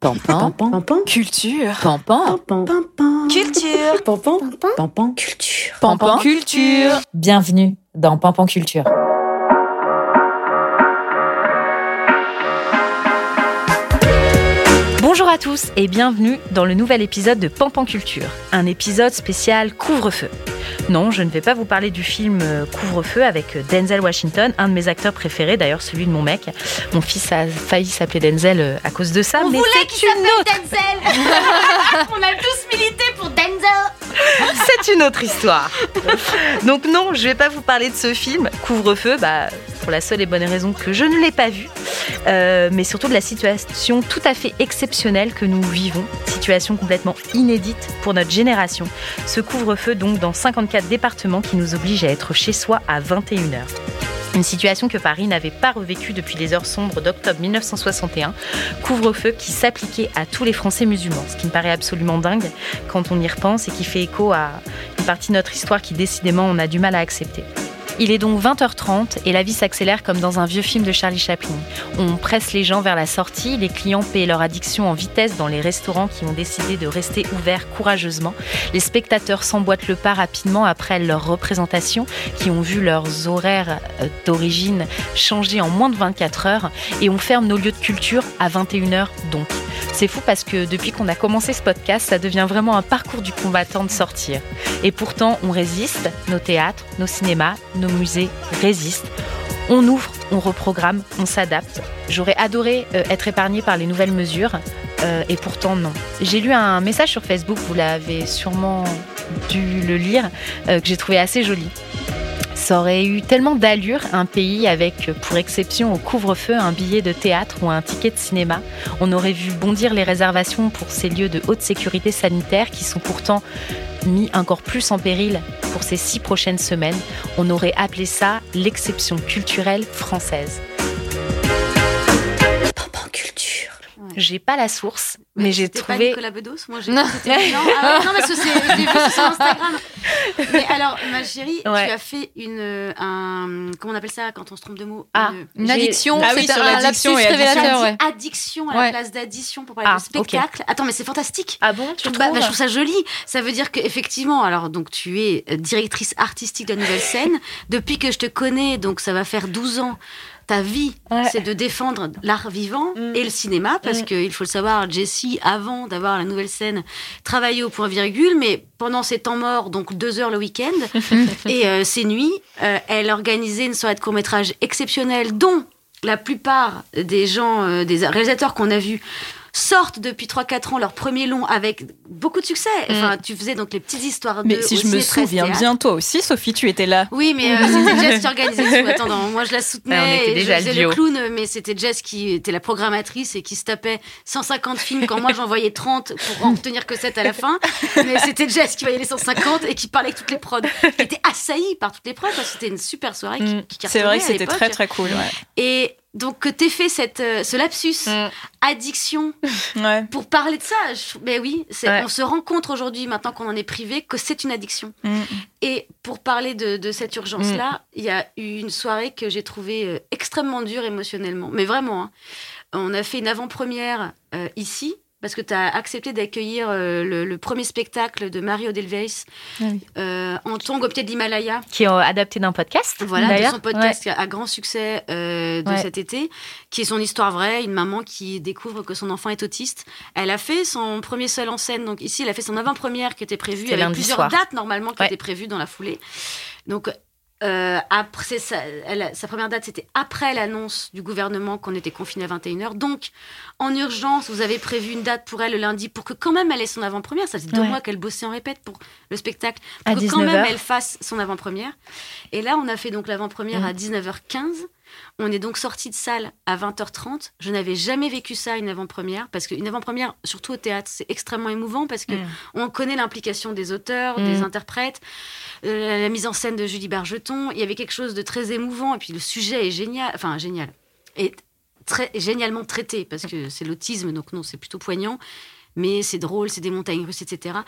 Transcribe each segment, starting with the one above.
Pampan, Pampan, culture, pampan, pampan, culture, pampan, pampan, culture. pampan, culture. Bienvenue dans Pampan Culture. Bonjour à tous et bienvenue dans le nouvel épisode de Pampan Culture, un épisode spécial couvre-feu. Non, je ne vais pas vous parler du film euh, Couvre-feu avec euh, Denzel Washington, un de mes acteurs préférés, d'ailleurs celui de mon mec. Mon fils a failli s'appeler Denzel euh, à cause de ça, On mais voulait c'est qu'il une s'appelle Denzel On a tous milité pour Denzel c'est une autre histoire. Donc non, je vais pas vous parler de ce film, Couvre-feu, bah, pour la seule et bonne raison que je ne l'ai pas vu, Euh, mais surtout de la situation tout à fait exceptionnelle que nous vivons, situation complètement inédite pour notre génération. Ce couvre-feu donc dans 54 départements qui nous oblige à être chez soi à 21h. Une situation que Paris n'avait pas revécue depuis les heures sombres d'octobre 1961, couvre-feu qui s'appliquait à tous les Français musulmans, ce qui me paraît absolument dingue quand on y repense et qui fait écho à une partie de notre histoire qui décidément on a du mal à accepter. Il est donc 20h30 et la vie s'accélère comme dans un vieux film de Charlie Chaplin. On presse les gens vers la sortie, les clients paient leur addiction en vitesse dans les restaurants qui ont décidé de rester ouverts courageusement. Les spectateurs s'emboîtent le pas rapidement après leur représentation, qui ont vu leurs horaires euh, d'origine changer en moins de 24 heures et on ferme nos lieux de culture à 21h donc. C'est fou parce que depuis qu'on a commencé ce podcast, ça devient vraiment un parcours du combattant de sortir. Et pourtant, on résiste, nos théâtres, nos cinémas, nos musées résistent. On ouvre, on reprogramme, on s'adapte. J'aurais adoré euh, être épargnée par les nouvelles mesures, euh, et pourtant non. J'ai lu un message sur Facebook, vous l'avez sûrement dû le lire, euh, que j'ai trouvé assez joli. Ça aurait eu tellement d'allure un pays avec, pour exception au couvre-feu, un billet de théâtre ou un ticket de cinéma. On aurait vu bondir les réservations pour ces lieux de haute sécurité sanitaire qui sont pourtant mis encore plus en péril pour ces six prochaines semaines. On aurait appelé ça l'exception culturelle française. J'ai pas la source, mais, j'ai trouvé. pas Nicolas Bedos Moi, j'ai non, ah non, parce que c'est j'ai vu ça sur Instagram. Mais alors, ma chérie, Ouais. tu as fait une un comment on appelle ça quand on se trompe de mots? Ah, Une- addiction, Ah oui, sur l'addiction et addiction. Ouais. addiction à la Ouais. place d'addition pour parler Ah, de spectacle. Attends, mais c'est fantastique. Ah bon, tu Je bah, je trouve ça joli. Ça veut dire qu'effectivement, alors donc tu es euh, directrice artistique de la nouvelle scène. Depuis que je te connais, donc ça va faire 12 ans. Ta vie, Ouais. c'est de défendre l'art vivant Mm. et le cinéma, parce Mm. qu'il faut le savoir, Jessie, avant d'avoir la nouvelle scène, travaillait au point virgule, mais pendant ses temps morts, donc deux heures le week-end, et euh, ses nuits, euh, elle organisait une soirée de court-métrage exceptionnelle, dont la plupart des gens, euh, des réalisateurs qu'on a vus, sortent depuis 3-4 ans leur premier long avec beaucoup de succès. Enfin, tu faisais donc les petites histoires de Mais si je me souviens bien, toi aussi, Sophie, tu étais là. oui, mais euh, c'était Jess qui organisait tout. Attends, non, moi je la soutenais. Ouais, on était déjà je faisais le clown, mais c'était Jess qui était la programmatrice et qui se tapait 150 films quand moi j'en voyais 30 pour en retenir que 7 à la fin. Mais c'était Jess qui voyait les 150 et qui parlait avec toutes les prods. Qui était assaillie par toutes les prods c'était une super soirée qui, Mm. qui C'est vrai que c'était très très cool. Ouais. Et donc que t'aies fait cette, euh, ce lapsus, Mm. addiction, Ouais. pour parler de ça, je, mais oui, Ouais. on se rend compte aujourd'hui, maintenant qu'on en est privé, que c'est une addiction. Mm. Et pour parler de, de cette urgence-là, il y a eu une soirée que j'ai trouvée euh, extrêmement dure émotionnellement. Mais vraiment, hein. on a fait une avant-première euh, ici. Parce que tu as accepté d'accueillir euh, le, le premier spectacle de Mario Delveis Ah oui. euh, en tongue au pied de l'Himalaya. qui est euh, adapté d'un podcast. Voilà, de son podcast à grand succès euh, de Ouais. cet été, qui est son histoire vraie, une maman qui découvre que son enfant est autiste. Elle a fait son premier seul en scène, donc ici, elle a fait son avant-première qui était prévue. Il y C'était avait lundi plusieurs soir. dates normalement qui Ouais. étaient prévues dans la foulée. Donc, euh, après, sa, elle- sa première date, c'était après l'annonce du gouvernement qu'on était confiné à 21h. Donc, en urgence, vous avez prévu une date pour elle le lundi pour que quand même elle ait son avant-première. Ça faisait deux mois qu'elle bossait en répète pour le spectacle. À Pour que quand 19 même elle fasse son avant-première. Et là, on a fait donc l'avant-première Mm. à 19h15. On est donc sorti de salle à 20h30. Je n'avais jamais vécu ça, une avant-première, parce qu'une avant-première, surtout au théâtre, c'est extrêmement émouvant parce que Mm. on connaît l'implication des auteurs, Mm. des interprètes, euh, la mise en scène de Julie Bargeton. Il y avait quelque chose de très émouvant, et puis le sujet est génial, enfin génial, et très génialement traité parce que c'est l'autisme, donc non, c'est plutôt poignant, mais c'est drôle, c'est des montagnes russes, etc.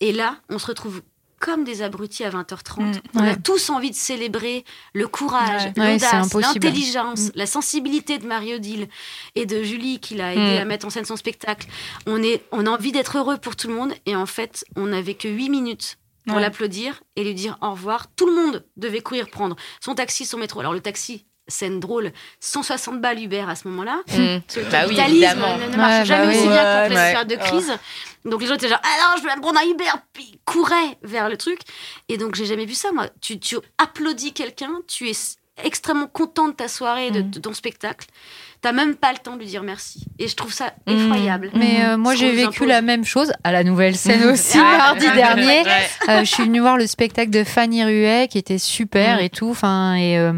Et là, on se retrouve comme des abrutis à 20h30. Mm. On a tous envie de célébrer le courage, Ouais. L'audace, l'intelligence, Mm. la sensibilité de Marie-Odile et de Julie qui l'a aidé Mm. à mettre en scène son spectacle. On, est, on a envie d'être heureux pour tout le monde et en fait, on n'avait que 8 minutes pour l'applaudir et lui dire au revoir. Tout le monde devait courir prendre son taxi, son métro. Alors le taxi, scène drôle, 160 balles Uber à ce moment-là. Mm. Le Bah oui, évidemment. ne, ne marche Ouais, jamais bah aussi oui. bien qu'en Ouais, pleine ouais. période de crise. Donc les gens étaient genre, ah non, je vais me prendre un Uber. Puis ils couraient vers le truc. Et donc j'ai jamais vu ça, moi. Tu, tu applaudis quelqu'un, tu es extrêmement content de ta soirée, et de, de ton spectacle. T'as même pas le temps de lui dire merci. Et je trouve ça Mhm. effroyable. Mais euh, moi, j'ai vécu impose. la même chose à la nouvelle scène aussi Ah, mardi dernier. Ouais. Euh, je suis venue voir le spectacle de Fanny Ruet qui était super et tout. Enfin et euh,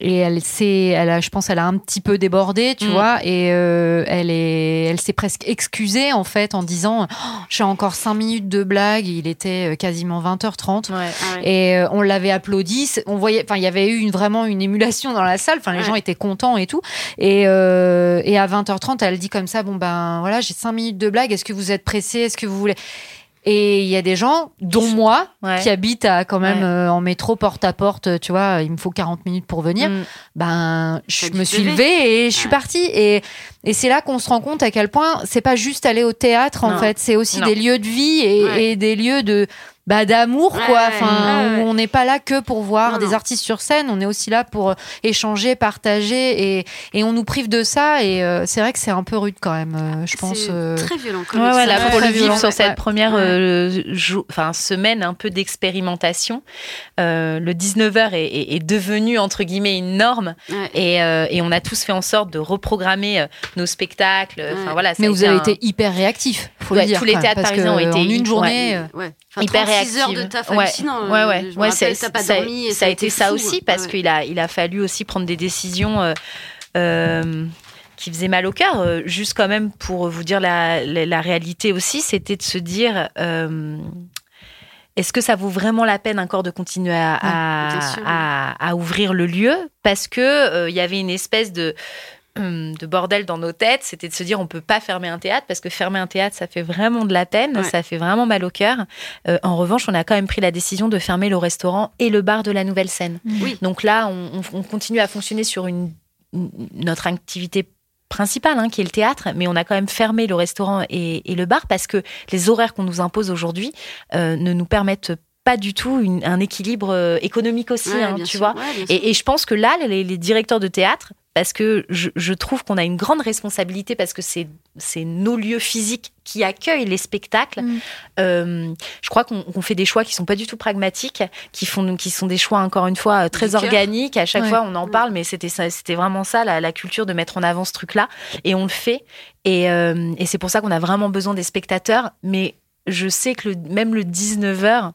et elle s'est, elle a, je pense, elle a un petit peu débordé, tu Mm. vois, et euh, elle est, elle s'est presque excusée en fait en disant, Oh, j'ai encore cinq minutes de blague. Il était euh, quasiment 20h30. Ouais. Ouais. Et euh, on l'avait applaudi. On voyait, enfin, il y avait eu une, vraiment une émulation dans la salle. Enfin, les Ouais. gens étaient contents et tout. Et, euh, et à 20h30, elle dit comme ça, bon ben voilà, j'ai cinq minutes de blague. Est-ce que vous êtes pressé? Est-ce que vous voulez? Et il y a des gens, dont moi, Ouais. qui habitent à, quand même Ouais. euh, en métro porte à porte. Tu vois, il me faut 40 minutes pour venir. Mm. Ben, je me suis levée et je suis partie. Et, et c'est là qu'on se rend compte à quel point c'est pas juste aller au théâtre en fait, c'est aussi Non. des lieux de vie et, Ouais. et des lieux de bah, d'amour Ouais, quoi. Enfin, ouais, ouais. où on n'est pas là que pour voir Non, des non. artistes sur scène, on est aussi là pour euh, échanger, partager et, et on nous prive de ça et euh, c'est vrai que c'est un peu rude quand même. euh, je pense. Euh, très violent. Comme Ouais, là, pour le vivre violent. sur cette Ouais. première euh, semaine un peu d'expérimentation, euh, le 19h est, est- est devenu, entre guillemets, une norme. Ouais. Et, euh, et on a tous fait en sorte de reprogrammer nos spectacles. Enfin, Ouais. voilà, mais vous avez un- été hyper réactifs, faut Ouais, le dire. tous les théâtres parce parisiens ont été en une journée. euh, Ouais. Enfin, hyper 36 heures de taf Ouais. hallucinant. Ouais, euh, ouais. je me Ouais, rappelle, pas ça, dormi. et ça a été ça aussi parce Ouais. qu'il a, il a fallu aussi prendre des décisions euh, euh, qui faisaient mal au cœur. Euh, Juste quand même pour vous dire la, la, la réalité aussi, c'était de se dire. euh, est-ce que ça vaut vraiment la peine encore de continuer à, à, ouvrir le lieu? Parce que euh, il y avait une espèce de, de bordel dans nos têtes, c'était de se dire on peut pas fermer un théâtre parce que fermer un théâtre ça fait vraiment de la peine, Ouais. ça fait vraiment mal au cœur. Euh, en revanche, on a quand même pris la décision de fermer le restaurant et le bar de la nouvelle scène. Oui. Donc là, on, on- on continue à fonctionner sur une, une- notre activité principale, hein, qui est le théâtre, mais on a quand même fermé le restaurant et, et le bar parce que les horaires qu'on nous impose aujourd'hui euh, ne nous permettent pas du tout une- un équilibre euh, économique aussi, Ouais, hein, tu sûr. vois. Ouais. Et, et je pense que là, les, les directeurs de théâtre, parce que je, je trouve qu'on a une grande responsabilité parce que c'est nos lieux physiques qui accueillent les spectacles. Mm. Euh, je crois qu'on fait des choix qui sont pas du tout pragmatiques, qui font qui sont des choix encore une fois euh, très Du organiques. À chaque Ouais. fois, on en Mm. parle, mais c'était vraiment ça la, la culture de mettre en avant ce truc-là, et on le fait. Et, euh, et c'est pour ça qu'on a vraiment besoin des spectateurs. Mais je sais que le, même le 19 h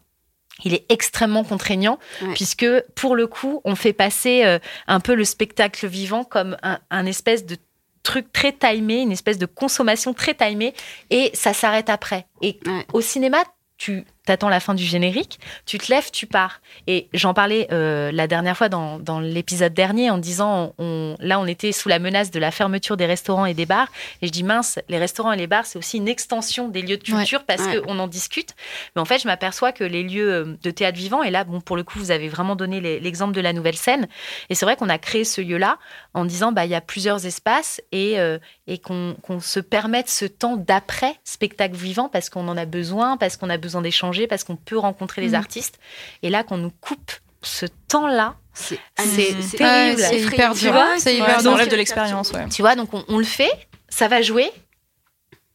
il est extrêmement contraignant Ouais. puisque pour le coup, on fait passer euh, un peu le spectacle vivant comme un, un espèce de truc très timé, une espèce de consommation très timée et ça s'arrête après. Et Ouais. au cinéma, tu t'attends la fin du générique, tu te lèves, tu pars. Et j'en parlais euh, la dernière fois dans, dans l'épisode dernier en disant, on, là on était sous la menace de la fermeture des restaurants et des bars. Et je dis mince, les restaurants et les bars, c'est aussi une extension des lieux de culture parce Ouais. qu'on en discute. Mais en fait, je m'aperçois que les lieux euh, de théâtre vivant, et là, bon, pour le coup, vous avez vraiment donné l'exemple de la nouvelle scène. Et c'est vrai qu'on a créé ce lieu-là en disant, bah, il y a plusieurs espaces et, euh, et qu'on se permette ce temps d'après spectacle vivant parce qu'on en a besoin, parce qu'on a besoin d'échanger, parce qu'on peut rencontrer les Mhm. artistes. Et là, qu'on nous coupe ce temps-là, C'est terrible. c'est hyper dur. C'est hyper dur. de l'expérience, ouais. tu vois, donc on, on le fait, ça va jouer,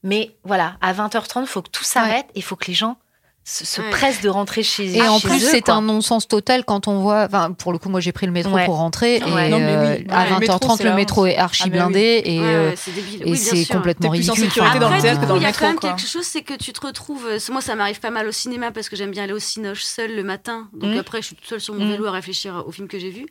mais voilà, à 20h30, il faut que tout s'arrête et il faut que les gens se, se Ouais. pressent de rentrer chez Et en plus, eux, c'est un non-sens total quand on voit. Enfin, pour le coup, moi, j'ai pris le métro Ouais. pour rentrer. Ouais. Et Non, mais oui. euh, à Ouais, le métro, 20h30, c'est le métro est archi Ah, bah oui. blindé. Et, et Oui, bien c'est complètement T'es plus en ridicule. sécurité dans le Après, théâtre que dans il y a quand même quoi. quelque chose, c'est que tu te retrouves. euh, Moi, ça m'arrive pas mal au cinéma parce que j'aime bien aller au cinoche seule le matin. Donc Mm. après, je suis toute seule sur mon Mm. vélo à réfléchir au film que j'ai vu.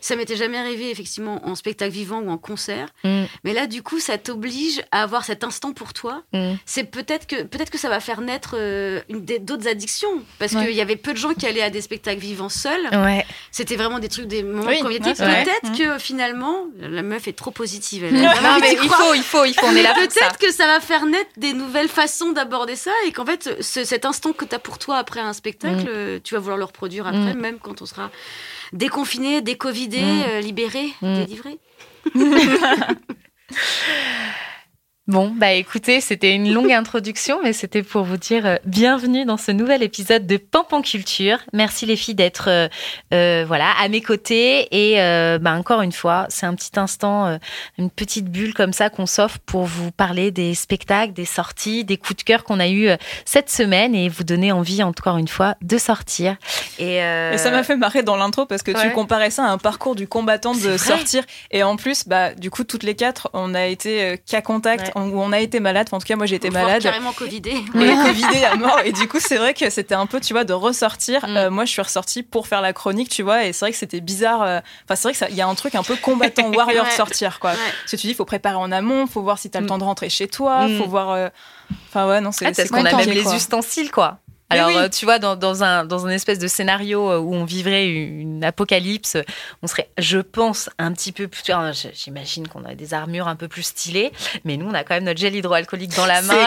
Ça m'était jamais arrivé, effectivement, en spectacle vivant ou en concert. Mm, Mais là, du coup, ça t'oblige à avoir cet instant pour toi. C'est peut-être que peut-être que ça va faire naître une, d'autres addictions. Parce Ouais. qu'il y avait peu de gens qui allaient à des spectacles vivants seuls. Ouais. C'était vraiment des trucs, des moments Oui, comédiques. Peut-être que finalement, la meuf est trop positive. Elle Non, mais il faut, il faut, il faut. On est là pour ça. Peut-être que ça va faire naître des nouvelles façons d'aborder ça et qu'en fait, ce- cet instant que tu as pour toi après un spectacle, euh, tu vas vouloir le reproduire après, Mm. même quand on sera déconfiné, décovidé, Mm. euh, libéré, Mm. délivré. Bon, bah écoutez, c'était une longue introduction, mais c'était pour vous dire euh, bienvenue dans ce nouvel épisode de Pampan Culture. Merci les filles d'être euh, euh, voilà à mes côtés et bah, encore une fois, c'est un petit instant, une petite bulle comme ça qu'on s'offre pour vous parler des spectacles, des sorties, des coups de cœur qu'on a eu cette semaine et vous donner envie encore une fois de sortir. Et, Et ça m'a fait marrer dans l'intro parce que Ouais. tu comparais ça à un parcours du combattant de sortir. Et en plus, bah, du coup, toutes les quatre, on a été cas contact, Ouais. Où on a été malade. Enfin, en tout cas, moi, j'ai été Voire malade. Carrément covidé. Et Covidé à mort. Et du coup, c'est vrai que c'était un peu, tu vois, de ressortir. Mm. Euh, moi, je suis ressortie pour faire la chronique, tu vois. Et c'est vrai que c'était bizarre. euh, Enfin, c'est vrai qu'il y a un truc un peu combattant warrior Ouais. sortir, quoi. Ouais. Parce que tu dis, il faut préparer en amont, faut voir si t'as le Mm. temps de rentrer chez toi, Mm. faut voir. euh, Enfin, ouais, non, c'est. Ah, c'est parce qu'on a même les ustensiles, quoi. Alors, oui. euh, tu vois, dans, dans un, dans un espèce de scénario euh, où on vivrait une apocalypse, on serait, je pense, un petit peu plus. J'imagine qu'on a des armures un peu plus stylées, mais nous, on a quand même notre gel hydroalcoolique dans la main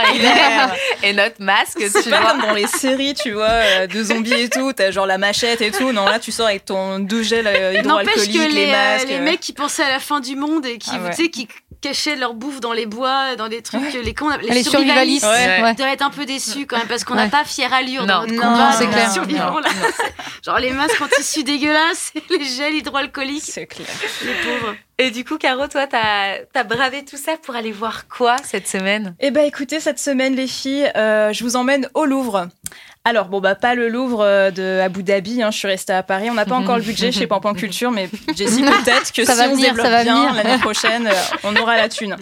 et, notre masque, C'est tu pas vois. comme dans les séries, tu vois, euh, de zombies et tout, t'as genre la machette et tout. Non, là, tu sors avec ton deux gels euh, N'empêche hydroalcooliques, que les, les, masques. les mecs qui pensaient à la fin du monde et qui, Ah ouais. tu sais, qui cachaient leur bouffe dans les bois, dans des trucs, les, appelle- Les survivalistes. Ouais. Ouais. doivent être un peu déçus quand même parce qu'on n'a Ouais. pas fière allure Non. dans notre Non, combat. c'est clair. survivants, là. Genre les masques en tissu dégueulasse, les gels hydroalcooliques, C'est clair. les pauvres. Et du coup, Caro, toi, t'as as bravé tout ça pour aller voir quoi cette semaine? Eh ben, écoutez, cette semaine, les filles, euh, je vous emmène au Louvre. Alors, bon, bah, pas le Louvre euh, de Abu Dhabi, hein, je suis restée à Paris. On n'a pas encore le budget chez Pampan Culture, mais Jessie, peut-être que Ça si va on venir, développe ça va bien l'année prochaine, euh, on aura la thune.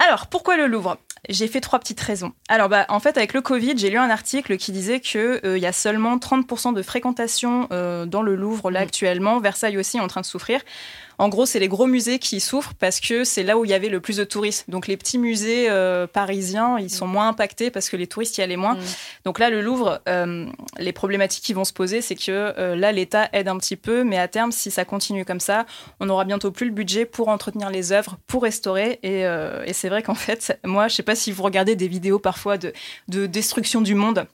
Alors, pourquoi le Louvre? J'ai fait trois petites raisons. Alors, bah, en fait, avec le Covid, j'ai lu un article qui disait qu'il y a seulement 30% de fréquentation euh, dans le Louvre, là, actuellement. Versailles aussi est en train de souffrir. En gros, c'est les gros musées qui souffrent parce que c'est là où il y avait le plus de touristes. Donc, les petits musées euh, parisiens, ils sont moins impactés parce que les touristes y allaient moins. Mm. Donc là, le Louvre, euh, les problématiques qui vont se poser, c'est que euh, là, l'État aide un petit peu, mais à terme, si ça continue comme ça, on n'aura bientôt plus le budget pour entretenir les œuvres, pour restaurer. Et, et c'est vrai qu'en fait, moi, je sais pas si vous regardez des vidéos parfois de, de destruction du monde.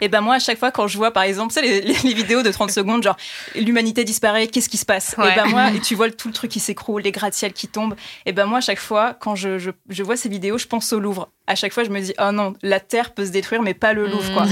Et ben moi, à chaque fois, quand je vois, par exemple, tu sais, les, les vidéos de 30 secondes, genre l'humanité disparaît, qu'est-ce qui se passe? Ouais. Et ben moi, et tu vois tout le truc qui s'écroule, les gratte-ciels qui tombent. Et ben moi, à chaque fois, quand je, je, je vois ces vidéos, je pense au Louvre. À chaque fois, je me dis, oh non, la Terre peut se détruire, mais pas le Louvre, quoi.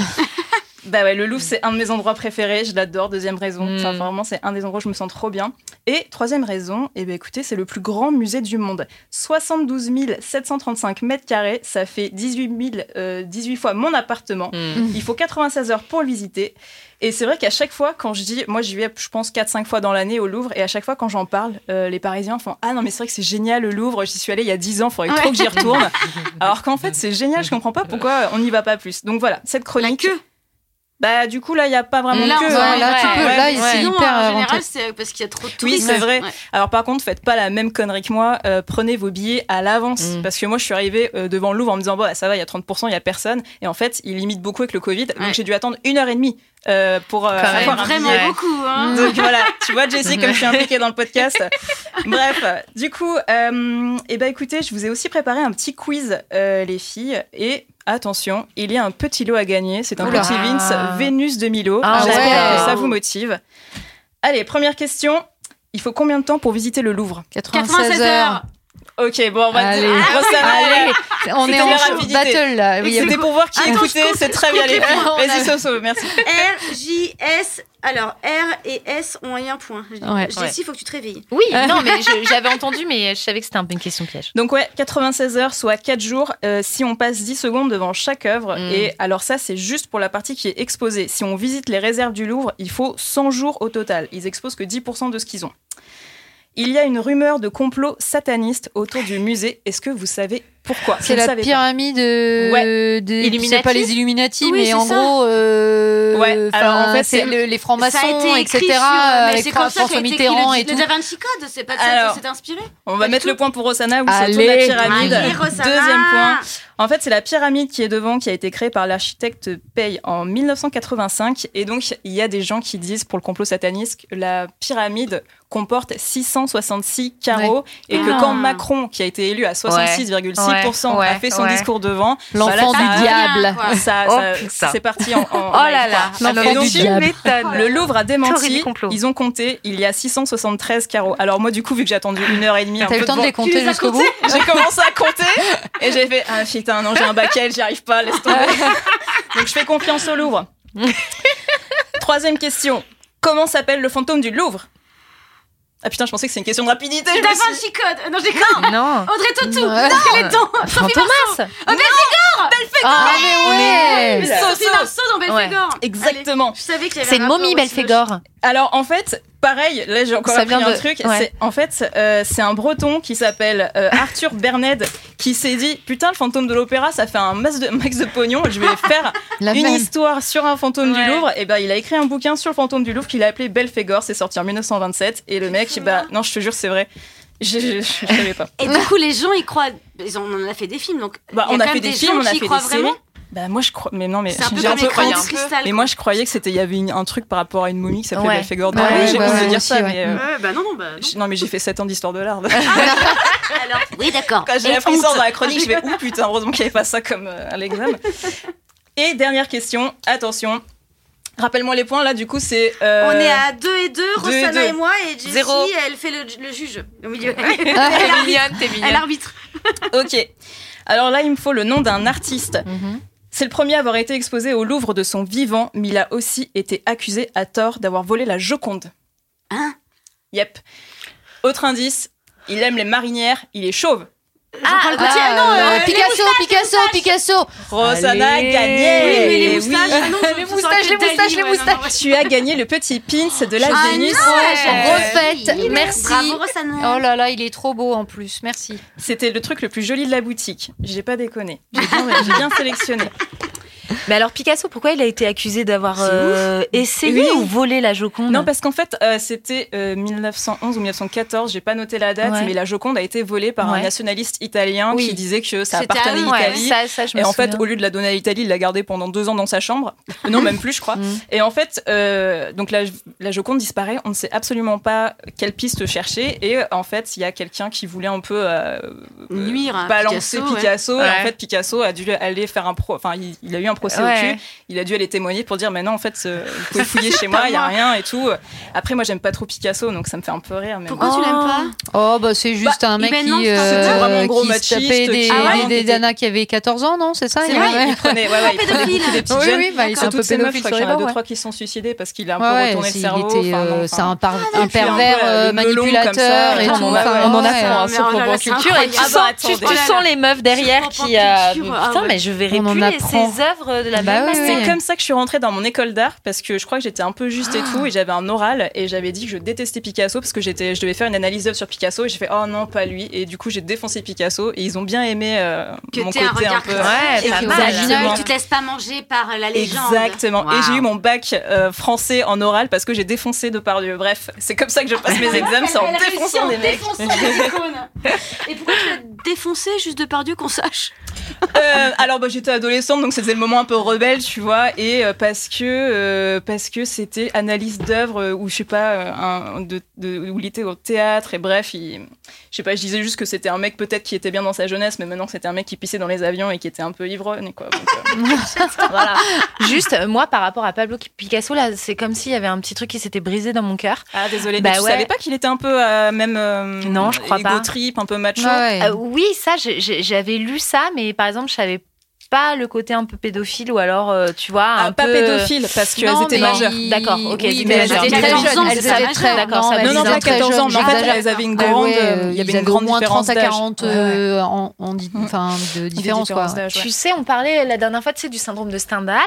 Bah ouais, le Louvre, c'est un de mes endroits préférés, je l'adore. Deuxième raison, Mm. enfin, vraiment, c'est un des endroits où je me sens trop bien. Et troisième raison, eh ben, écoutez, c'est le plus grand musée du monde. 72 735 mètres carrés, ça fait 18, 000, euh, 18 fois mon appartement. Il faut 96 heures pour le visiter. Et c'est vrai qu'à chaque fois, quand je dis, moi j'y vais, je pense 4-5 fois dans l'année au Louvre, et à chaque fois quand j'en parle, euh, les Parisiens font Ah non, mais c'est vrai que c'est génial le Louvre, j'y suis allée il y a 10 ans, faudrait trop que j'y retourne. Alors qu'en fait, c'est génial, je comprends pas pourquoi on n'y va pas plus. Donc voilà, cette La chronique. queue. Bah, du coup, là, il n'y a pas vraiment Là, queue. voit, hein. là, tu peux, ouais, là, ouais. c'est hyper en général, c'est parce qu'il y a trop de Oui, touristes. c'est vrai. Ouais. Alors par contre, faites pas la même connerie que moi. euh, prenez vos billets à l'avance. Mm. Parce que moi, je suis arrivée euh, devant le Louvre en me disant, bon, ça va, il y a 30%, il y a personne. Et en fait, ils limitent beaucoup avec le Covid. Donc j'ai dû attendre une heure et demie euh, pour euh, avoir un vraiment billet. beaucoup. Hein. Donc voilà, tu vois Jessie comme je suis impliquée dans le podcast. Bref, du coup, euh, eh ben écoutez, je vous ai aussi préparé un petit quiz euh, les filles et attention, il y a un petit lot à gagner. C'est un Oula. petit Vince Vénus de Milo. Ah J'espère ouais. que ça vous motive. Allez, première question. Il faut combien de temps pour visiter le Louvre? 96 heures. Ok, bon, on va Allez. dire. Allez, on est en battle là. Oui, C'était pour voir qui Attends, écoutait, c'est très bien les filles. Vas-y, Soso, merci. R, J, S. Alors, R et S ont un point. Ouais. Jessie, il faut que tu te réveilles. Oui, non, mais j'avais entendu, mais je savais que c'était un peu une question piège. Donc ouais, 96 heures, soit 4 jours, euh, si on passe 10 secondes devant chaque œuvre. Mm. Et alors ça, c'est juste pour la partie qui est exposée. Si on visite les réserves du Louvre, il faut 100 jours au total. Ils exposent que 10% de ce qu'ils ont. Il y a une rumeur de complot sataniste autour du musée. Est-ce que vous savez Pourquoi C'est la pyramide euh, Ouais. des Illuminati c'est pas les Illuminati, Oui, mais en ça. gros, euh, Ouais, alors, en fait, c'est le- les francs-maçons, etc. sur- mais avec c'est comme ça François qu'a été écrit le, et le tout. Da Vinci Code, c'est pas de ça que c'est inspiré On va mettre le point pour Rosanna où c'est autour de la pyramide. Allez. Deuxième point. En fait, c'est la pyramide qui est devant, qui a été créée par l'architecte Pei en 1985. Et donc, il y a des gens qui disent, pour le complot sataniste, que la pyramide comporte 666 carreaux et que Ah. quand Macron, qui a été élu à 66,6%, Ouais, a fait son ouais. discours devant, L'enfant bah du diable. ça, Oh, ça- c'est parti en, en- Oh là là. L'enfant du diable. m'étonnes. le Louvre a démenti. Ils ont compté. Il y a 673 carreaux. Alors moi, du coup, vu que j'ai attendu une heure et demie, T'as eu le temps de les compter jusqu'au bout j'ai commencé à compter et j'ai fait ah putain non j'ai un L, j'y arrive pas laisse tomber donc je fais confiance au Louvre troisième question comment s'appelle le fantôme du Louvre? Ah putain je pensais que c'est une question de rapidité Da Vinci Code Non, déconne Non. Audrey Tautou Ouais. Skeleton Sophie Fantomas. Ah, mais ouais so. Marceau dans Belphégor exactement Allez, Je savais qu'il y avait C'est un une rapport momie, Belphégor. alors en fait pareil là j'ai encore Ça appris vient un de- truc ouais. c'est en fait euh, c'est un breton qui s'appelle euh, Arthur Berned qui s'est dit putain le fantôme de l'opéra ça fait un max de, max de pognon je vais faire La une même. histoire sur un fantôme Ouais. du Louvre, et ben il a écrit un bouquin sur le fantôme du Louvre qu'il a appelé Belphégor, c'est sorti en 1927 et le mec bah non, je te jure c'est vrai. Je, je, je savais pas. Et du coup, les gens, ils croient. Ils ont, on en a fait des films, donc. Bah, on a fait des films, on a fait des vraiment. séries. Bah moi je crois mais non mais C'est un peu un peu honte. Mais moi je croyais que c'était il y avait une- un truc par rapport à une momie qui s'appelait Ouais. Belphégor. Ouais, Ouais, j'ai de ouais, dire ça ouais. mais euh, Ouais, bah non, non, bah. non. mais j'ai fait 7 ans d'histoire de l'art. Alors, oui, d'accord. Quand j'ai appris ça dans la chronique, je vais ouh putain, heureusement qu'il n'y avait pas ça comme euh, à l'examen. Et dernière question, attention. Rappelle-moi les points là, du coup c'est. euh, On est à 2 et 2, deux et Rosanna deux. et moi, et Jessie, Zéro. elle fait le, le juge au milieu. T'es mignonne, t'es Elle mignonne. arbitre. Ok. Alors là, il me faut le nom d'un artiste. Mhm. C'est le premier à avoir été exposé au Louvre de son vivant, mais il a aussi été accusé à tort d'avoir volé la Joconde. Hein? Yep. Autre indice, il aime les marinières, il est chauve. Jean-Paul Gaultier. Ah, Ah non, euh, euh, les Picasso, Picasso, Picasso. Rosanna a gagné. Oui, mais les Eh moustaches. oui. ah non, Les moustaches, les moustaches, les moustaches. Tu as gagné le petit pins de la Ah Vénus. Ouais, Ouais. refaites. Merci. Bravo, Rosanna. Oh là là, il est trop beau en plus. Merci. C'était le truc le plus joli de la boutique. J'ai pas déconné. J'ai bien, j'ai bien sélectionné. Mais alors Picasso, pourquoi il a été accusé d'avoir euh, essayé Oui. ou volé la Joconde Non, parce qu'en fait, euh, c'était euh, 1911 ou 1914, j'ai pas noté la date, Ouais. mais la Joconde a été volée par un Ouais. nationaliste italien Oui. qui disait que ça appartenait à Ouais, l'Italie. ça, ça, je me Et en fait, au lieu de la donner à l'Italie, il l'a gardée pendant deux ans dans sa chambre. Non, même plus, je crois. Mm. Et en fait, euh, donc la, la Joconde disparaît. On ne sait absolument pas quelle piste chercher. Et euh, en fait, il y a quelqu'un qui voulait un peu euh, Nuire à balancer Picasso, Picasso. ouais. Et en Ouais. fait, Picasso a dû aller faire un pro. Enfin, il, il a eu un procès Ouais. au cul. Il a dû aller témoigner pour dire, mais non, en fait, euh, vous pouvez fouiller chez moi, il y a rien et tout. Après, moi, j'aime pas trop Picasso, donc ça me fait un peu rire. Mais Pourquoi bon. tu l'aimes pas Oh, bah c'est juste un mec qui, euh, C'était vraiment un gros qui machiste tapait des, Ah ouais, des, des qui était- nanas qui avaient 14 ans, non C'est ça C'est il- vrai, ouais. Il prenait, ouais, ouais, il prenait beaucoup des petites Oui, jeunes. oui, bah, ils sont un peu pédophiles qu'il y en a deux, trois qui se sont suicidés parce qu'il a un peu retourné le cerveau. il euh, c'est un, peu, pervers euh, manipulateur et tout. on en a- un mais sur oh Culture et tu sens, Ah bah, Oh les meufs derrière qui ah Putain, mais je verrai plus ces œuvres de la Bah même oui, manière. oui. C'est comme ça que je suis rentrée dans mon école d'art parce que je crois que j'étais un peu juste et tout et j'avais un oral et j'avais dit que je détestais Picasso parce que j'étais je devais faire une analyse d'œuvre sur Picasso et j'ai fait oh non pas lui et du coup j'ai défoncé Picasso et ils ont bien aimé euh, Que mon un côté un regard peu critique Ouais, et pas que mal. tu te laisses pas manger par la légende. Exactement. Et j'ai eu mon bac euh, français en oral parce que j'ai défoncé Depardieu. Bref, c'est comme ça que je passe mes examens, c'est en défonçant des mecs. Et pourquoi tu l'as défoncé juste de Pardieu qu'on sache? Euh, alors bah, j'étais adolescente donc c'était le moment un peu rebelle tu vois et euh, parce que euh, parce que c'était analyse d'œuvre euh, ou je sais pas un, de, de- où il était au théâtre et bref il, je sais pas je disais juste que c'était un mec peut-être qui était bien dans sa jeunesse mais maintenant c'était un mec qui pissait dans les avions et qui était un peu ivrogne quoi Donc, euh, voilà Juste, moi, par rapport à Pablo Picasso, là, c'est comme s'il y avait un petit truc qui s'était brisé dans mon cœur. ah désolé Bah tu ouais. savais pas qu'il était un peu euh, même euh, Non, je crois pas. trip un peu macho Ouais, ouais. Euh, oui, ça, j'avais lu ça, mais par exemple, je savais pas le côté un peu pédophile ou alors, euh, tu vois, un Ah, pas peu... pédophile parce qu'elles Non, étaient mais majeures. il- D'accord, ok, oui, mais elles étaient très 14 jeunes. ans, Elles c'est étaient très d'accord, non, Non, non, pas étaient très 14 ans, mais en fait, elles avaient une Ah grande. ouais, euh, il y avait une grande moins différence 30 à d'âge. 40 Ouais, euh, en, Mm. enfin, de différence. Quoi. Tu sais, on parlait la dernière fois, tu sais, du syndrome de Stendhal,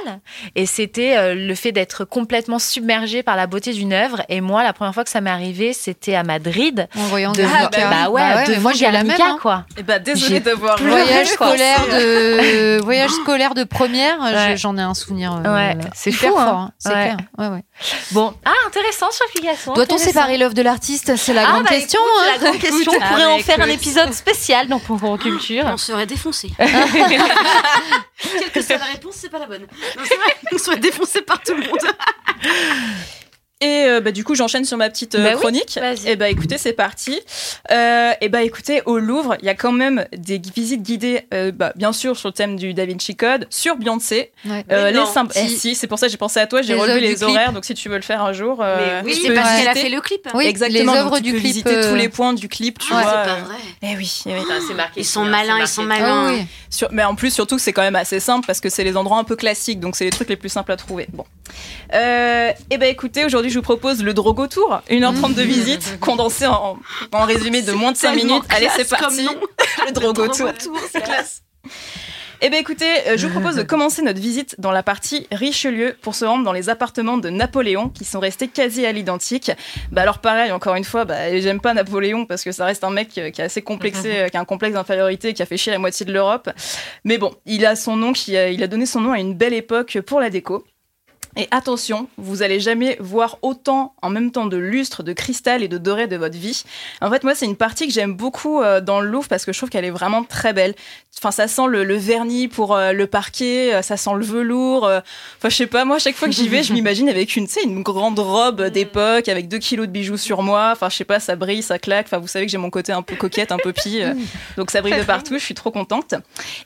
et c'était euh, le fait d'être complètement submergé par la beauté d'une œuvre. Et moi, la première fois que ça m'est arrivé, c'était à Madrid. En voyant De Guernica. bah ouais, moi j'ai la même. Hein. quoi. Et bah, désolée J'ai de voir. Voyage scolaire de voyage scolaire de première, Ouais. j'en ai un souvenir. euh, Ouais, c'est fou, hein. fort. hein, C'est Ouais. clair. Ouais, ouais. Bon, ah, intéressant sur Picasso. Doit-on séparer l'œuvre de l'artiste? C'est la Ah, grande bah, question. écoute, hein. c'est la grande question. On pourrait en Avec, faire un euh, épisode spécial dans Concours Culture. On serait défoncé. Quelle que soit la réponse, c'est pas la bonne. Non, c'est vrai, on serait défoncé par tout le monde. Et euh, bah, du coup, j'enchaîne sur ma petite euh, Bah oui, chronique. vas-y. Et bah écoutez, c'est parti. Euh, et bah écoutez, au Louvre, il y a quand même des visites guidées, euh, bah, bien sûr sur le thème du Da Vinci Code, sur Beyoncé. Ouais. Euh, Mais les non, symb- si. Eh, si, c'est pour ça que j'ai pensé à toi. J'ai relevé les clip. horaires, donc si tu veux le faire un jour, euh, Oui, c'est parce qu'elle a fait le clip. Oui, Exactement. les donc œuvres tu du peux clip, visiter euh, tous les points du clip, tu Ah, vois. c'est pas vrai. Eh oui, eh oui. c'est marqué. Ils sont malins, ils sont Ah malins. oui. Sur- mais en plus, surtout que c'est quand même assez simple parce que c'est les endroits un peu classiques, donc c'est les trucs les plus simples à trouver. Bon. Et ben écoutez, aujourd'hui je vous propose le Drogo Tour, 1h30 de visite, condensé en, en résumé de moins de 5 Tellement minutes. Allez, c'est parti. le Drogo Tour. C'est classe. Eh bien écoutez, euh, je vous propose de commencer notre visite dans la partie Richelieu pour se rendre dans les appartements de Napoléon qui sont restés quasi à l'identique. Bah alors pareil, encore une fois, bah, j'aime pas Napoléon parce que ça reste un mec euh, qui est assez complexé, euh, qui a un complexe d'infériorité, qui a fait chier la moitié de l'Europe. Mais bon, il a son nom, qui a- il a donné son nom à une belle époque pour la déco. Et attention, vous allez jamais voir autant en même temps de lustre, de cristal et de doré de votre vie. En fait, moi, c'est une partie que j'aime beaucoup euh, dans le Louvre parce que je trouve qu'elle est vraiment très belle. Enfin, ça sent le, le vernis pour euh, le parquet, euh, ça sent le velours. Enfin, je sais pas, moi, à chaque fois que j'y vais, je m'imagine avec une, tu sais, une grande robe d'époque, avec deux kilos de bijoux sur moi. Enfin, je sais pas, ça brille, ça claque. Enfin, vous savez que j'ai mon côté un peu coquette, un peu pie. euh, donc ça brille de partout, je suis trop contente.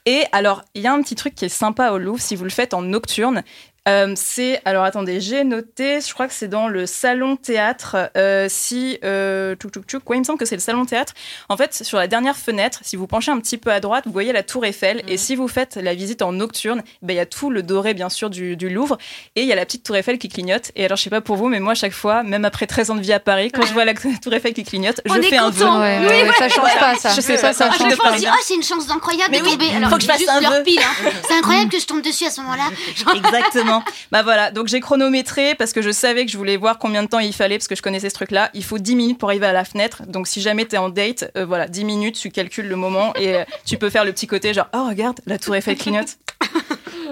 Et alors, il y a un petit truc qui est sympa au Louvre, si vous le faites en nocturne, euh, c'est alors attendez, j'ai noté, je crois que c'est dans le salon théâtre. euh, si euh, tchouk, tchouk, tchouk, ouais, il me semble que c'est le salon théâtre. En fait, sur la dernière fenêtre, si vous penchez un petit peu à droite, vous voyez la Tour Eiffel. Et si vous faites la visite en nocturne, ben, il y a tout le doré bien sûr du, du Louvre et il y a la petite Tour Eiffel qui clignote. Et alors je sais pas pour vous, mais moi à chaque fois, même après 13 ans de vie à Paris, quand je vois la Tour Eiffel qui clignote, On je fais un vœu. content. Ouais, Oui, ça change pas ça. Je sais ça, pas, ça change pas. on se dit, oh, c'est une chance incroyable Mais de oui, tomber. Alors, faut que je fasse un leur vœu. pile. hein. C'est incroyable que je tombe dessus à ce moment-là. Genre, Bah voilà, donc j'ai chronométré parce que je savais que je voulais voir combien de temps il fallait parce que je connaissais ce truc-là. Il faut 10 minutes pour arriver à la fenêtre. Donc si jamais t'es en date, euh, voilà, 10 minutes, tu calcules le moment et euh, tu peux faire le petit côté genre oh regarde, la tour Eiffel clignote.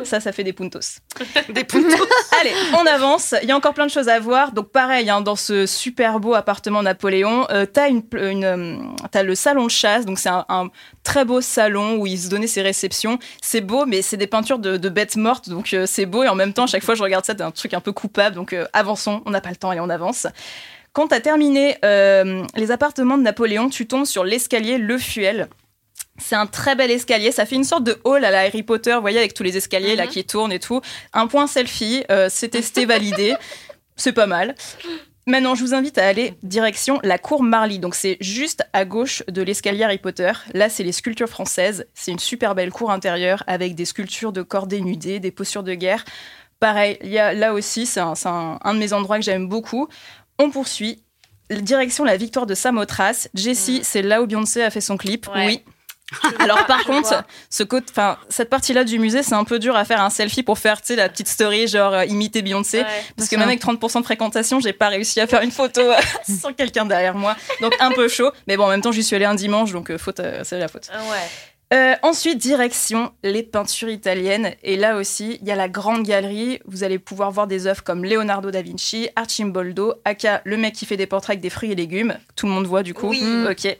Ça, ça fait des puntos. Des puntos. Allez, on avance. Il y a encore plein de choses à voir. Donc pareil, hein, dans ce super beau appartement Napoléon, euh, t'as une, une, euh, t'as le salon de chasse. Donc c'est un, un très beau salon où il se donnait ses réceptions. C'est beau, mais c'est des peintures de, de bêtes mortes. Donc euh, c'est beau et en même temps, à chaque fois, je regarde ça, c'est un truc un peu coupable. Donc euh, avançons. On n'a pas le temps et on avance. Quand t'as terminé les appartements de Napoléon, tu tombes sur l'escalier Le Fuel. C'est un très bel escalier. Ça fait une sorte de hall à la Harry Potter, vous voyez, avec tous les escaliers là Mhm. qui tournent et tout. Un point selfie, euh, c'est testé, validé. C'est pas mal. Maintenant, je vous invite à aller direction la cour Marly. Donc, c'est juste à gauche de l'escalier Harry Potter. Là, c'est les sculptures françaises. C'est une super belle cour intérieure avec des sculptures de corps dénudés, des postures de guerre. Pareil, il y a, là aussi, c'est un, un- un de mes endroits que j'aime beaucoup. On poursuit. Direction la victoire de Samothrace. Jessie, c'est là où Beyoncé a fait son clip. Ouais. Oui. Alors par contre, ce côté, enfin cette partie-là du musée, c'est un peu dur à faire un selfie pour faire, tu sais, la petite story genre euh, imiter Beyoncé, parce que même avec 30% de fréquentation, j'ai pas réussi à faire une photo euh, sans quelqu'un derrière moi, donc un peu chaud. Mais bon, en même temps, j'y suis allée un dimanche, donc euh, faute, euh, c'est la faute. Ouais. Euh, ensuite, direction les peintures italiennes. Et là aussi, il y a la grande galerie. Vous allez pouvoir voir des œuvres comme Leonardo da Vinci, Archimboldo, aka le mec qui fait des portraits avec des fruits et légumes. Tout le monde voit du coup. Oui. Ok.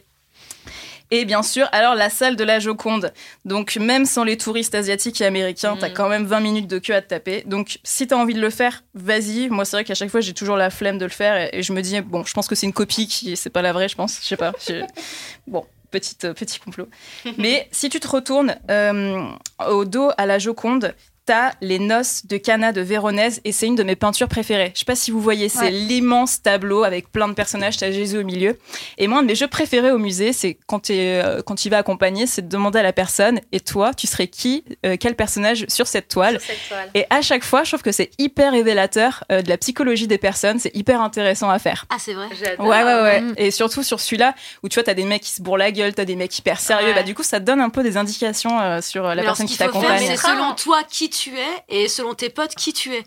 Et bien sûr, alors la salle de la Joconde. Donc même sans les touristes asiatiques et américains, Mm. t'as quand même 20 minutes de queue à te taper. Donc si t'as envie de le faire, vas-y. Moi c'est vrai qu'à chaque fois j'ai toujours la flemme de le faire et, et je me dis bon, je pense que c'est une copie qui c'est pas la vraie, je pense. Je sais pas. Bon, petite, euh, petit complot. Mais si tu te retournes euh, au dos à la Joconde, t'as les noces de Cana de Véronèse et c'est une de mes peintures préférées. Je sais pas si vous voyez, c'est l'immense tableau avec plein de personnages, t'as Jésus au milieu. Et moi, un de mes jeux préférés au musée, c'est quand, euh, quand tu vas accompagner, c'est de demander à la personne, et toi, tu serais qui, euh, quel personnage sur cette toile, Sur cette toile. Et à chaque fois, je trouve que c'est hyper révélateur euh, de la psychologie des personnes, c'est hyper intéressant à faire. Ah, c'est vrai. J'adore. Ouais, ouais, ouais. Mm. Et surtout sur celui-là, où tu vois, t'as des mecs qui se bourrent la gueule, t'as des mecs hyper sérieux. Ouais. Bah, du coup, ça te donne un peu des indications euh, sur la Mais personne qui t'accompagne. c'est selon toi qui tu es et selon tes potes qui tu es.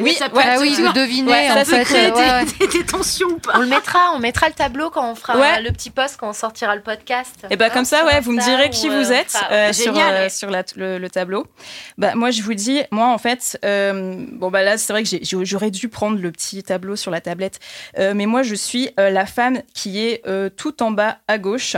Oui, ça peut ouais, être- Ah oui, de deviner Ouais, ça, fait. peut créer euh, ouais, ouais. des, des- des tensions ou pas. On le mettra, on mettra le tableau quand on fera Ouais. le petit post quand on sortira le podcast. Et bah Hein, comme ça, ouais, vous me direz qui euh, vous on êtes fera- euh, sur, euh, sur la- le, le tableau. Bah moi, je vous dis, moi en fait, euh, bon bah là, c'est vrai que j'aurais dû prendre le petit tableau sur la tablette, Euh, mais moi, je suis euh, la femme qui est euh, tout en bas à gauche.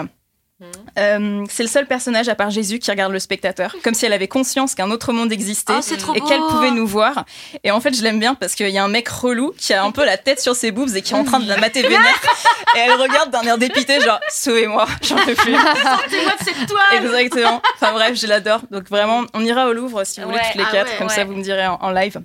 Euh, c'est le seul personnage à part Jésus qui regarde le spectateur, comme si elle avait conscience qu'un autre monde existait trop et qu'elle pouvait nous voir. Et en fait, je l'aime bien parce qu'il y a un mec relou qui a un peu la tête sur ses boobs et qui est en train de la mater vénère. et elle regarde d'un air dépité, genre, sauvez-moi, j'en peux plus. Sortez-moi de cette toile. Exactement. Enfin bref, je l'adore. Donc vraiment, on ira au Louvre si vous voulez Ouais, toutes les ah quatre, ouais, comme ouais. ça vous me direz en, en live.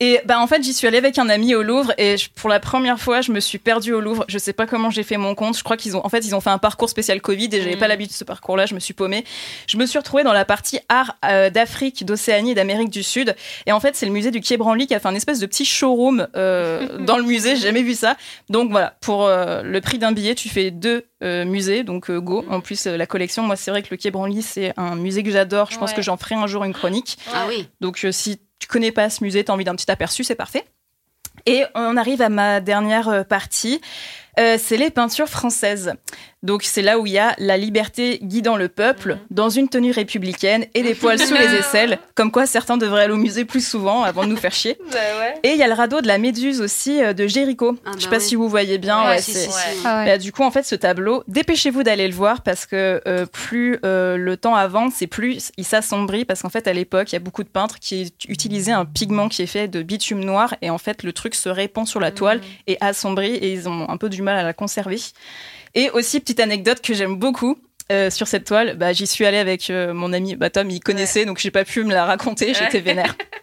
Et bah en fait, j'y suis allée avec un ami au Louvre et je- pour la première fois, je me suis perdue au Louvre. Je sais pas comment j'ai fait mon compte. Je crois qu'ils ont en fait ils ont fait un parcours spécial Covid et j'avais Mm. pas l'habitude de ce parcours-là. Je me suis paumée. Je me suis retrouvée dans la partie art euh, d'Afrique, d'Océanie et d'Amérique du Sud. Et en fait, c'est le musée du Quai Branly qui a fait un espèce de petit showroom euh, dans le musée. J'ai jamais vu ça. Donc voilà, pour euh, le prix d'un billet, tu fais deux musées, donc go. En plus, la collection, moi, c'est vrai que le Quai Branly, c'est un musée que j'adore. Je pense que j'en ferai un jour une chronique. Ah oui. Donc si tu connais pas ce musée, tu as envie d'un petit aperçu, c'est parfait. Et on arrive à ma dernière euh, partie. Euh, c'est les peintures françaises. Donc c'est là où il y a la liberté guidant le peuple Mhm. dans une tenue républicaine et des poils sous les aisselles, comme quoi certains devraient aller au musée plus souvent avant de nous faire chier. Bah ouais. Et il y a le radeau de la Méduse aussi euh, de Jéricho. Ah Je sais bah pas si vous voyez bien. Ouais, ouais, si, c'est- si, si. Ouais. Ah bah, du coup, en fait, ce tableau, dépêchez-vous d'aller le voir parce que euh, plus euh, le temps avance, c'est plus il s'assombrit parce qu'en fait, à l'époque, il y a beaucoup de peintres qui utilisaient un pigment qui est fait de bitume noir et en fait, le truc se répand sur la toile et assombrit et ils ont un peu du mal à la conserver. Et aussi, petite anecdote que j'aime beaucoup. euh, sur cette toile, bah, j'y suis allée avec euh, mon ami bah, Tom, il connaissait, donc j'ai pas pu me la raconter, j'étais vénère.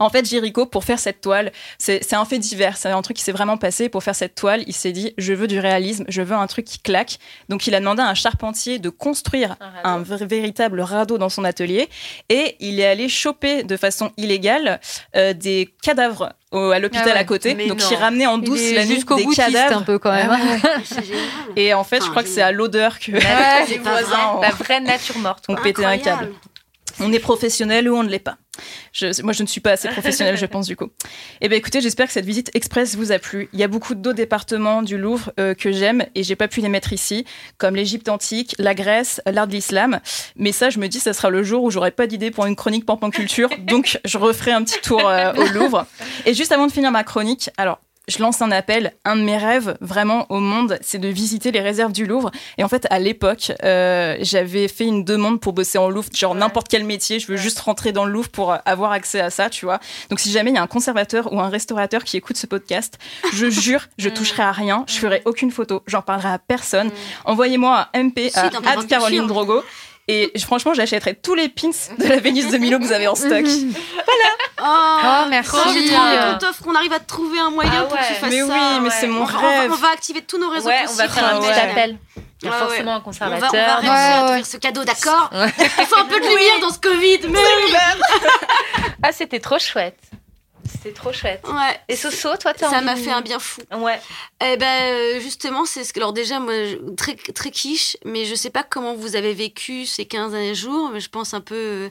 En fait, Jericho, pour faire cette toile, c'est un fait divers, c'est un truc qui s'est vraiment passé. Pour faire cette toile, il s'est dit, je veux du réalisme, je veux un truc qui claque. Donc, il a demandé à un charpentier de construire Un véritable radeau dans son atelier. Et il est allé choper de façon illégale euh, des cadavres au- à l'hôpital Ah ouais. à côté. Donc, non. il ramenait en douce la nuit jusqu'au des boutiste cadavres. un peu quand même. Ah ouais. Génial. Et en fait, je crois que c'est à l'odeur que les voisins ont- La vraie nature morte. quoi. pété un câble. On est professionnel ou on ne l'est pas. Je, moi, je ne suis pas assez professionnelle, je pense, du coup. Eh bien, écoutez, j'espère que cette visite express vous a plu. Il y a beaucoup d'autres départements du Louvre euh, que j'aime et j'ai pas pu les mettre ici, comme l'Égypte antique, la Grèce, l'art de l'islam. Mais ça, je me dis, ça sera le jour où j'aurai pas d'idée pour une chronique Pampan Culture. Donc, je referai un petit tour euh, au Louvre. Et juste avant de finir ma chronique, alors, je lance un appel. Un de mes rêves, vraiment, au monde, c'est de visiter les réserves du Louvre. Et en fait, à l'époque, euh, j'avais fait une demande pour bosser en Louvre, genre Ouais. n'importe quel métier. Je veux juste rentrer dans le Louvre pour avoir accès à ça, tu vois. Donc, si jamais il y a un conservateur ou un restaurateur qui écoute ce podcast, je jure, je Mm. toucherai à rien, je ferai aucune photo, j'en parlerai à personne. Envoyez-moi un MP Si, à Caroline. Drogo. Et je- franchement, j'achèterai tous les pins de la Vénus de Milo que vous avez en stock. Oh, Oh, merci. Oh, J'ai trop envie qu'on t'offre, qu'on arrive à trouver un moyen Ah pour que tu ouais. fasses Mais ça. oui, mais ouais. c'est mon on, va, on va- rêve. on va activer tous nos réseaux Ouais, on va faire un Ouais. petit appel. Il y a Ouais, forcément un On va, on conservateur. va réussir Ouais, à t'offrir ce cadeau, d'accord Il faut un peu de lumière dans ce Covid, mais. Ah, c'était trop chouette. C'était trop chouette. Ouais. Et Soso, toi, t'as Ça m'a fait un bien fou. Ouais. Eh ben euh, justement, c'est ce que alors déjà moi très très quiche, mais je sais pas comment vous avez vécu ces 15 derniers jours, mais je pense un peu euh,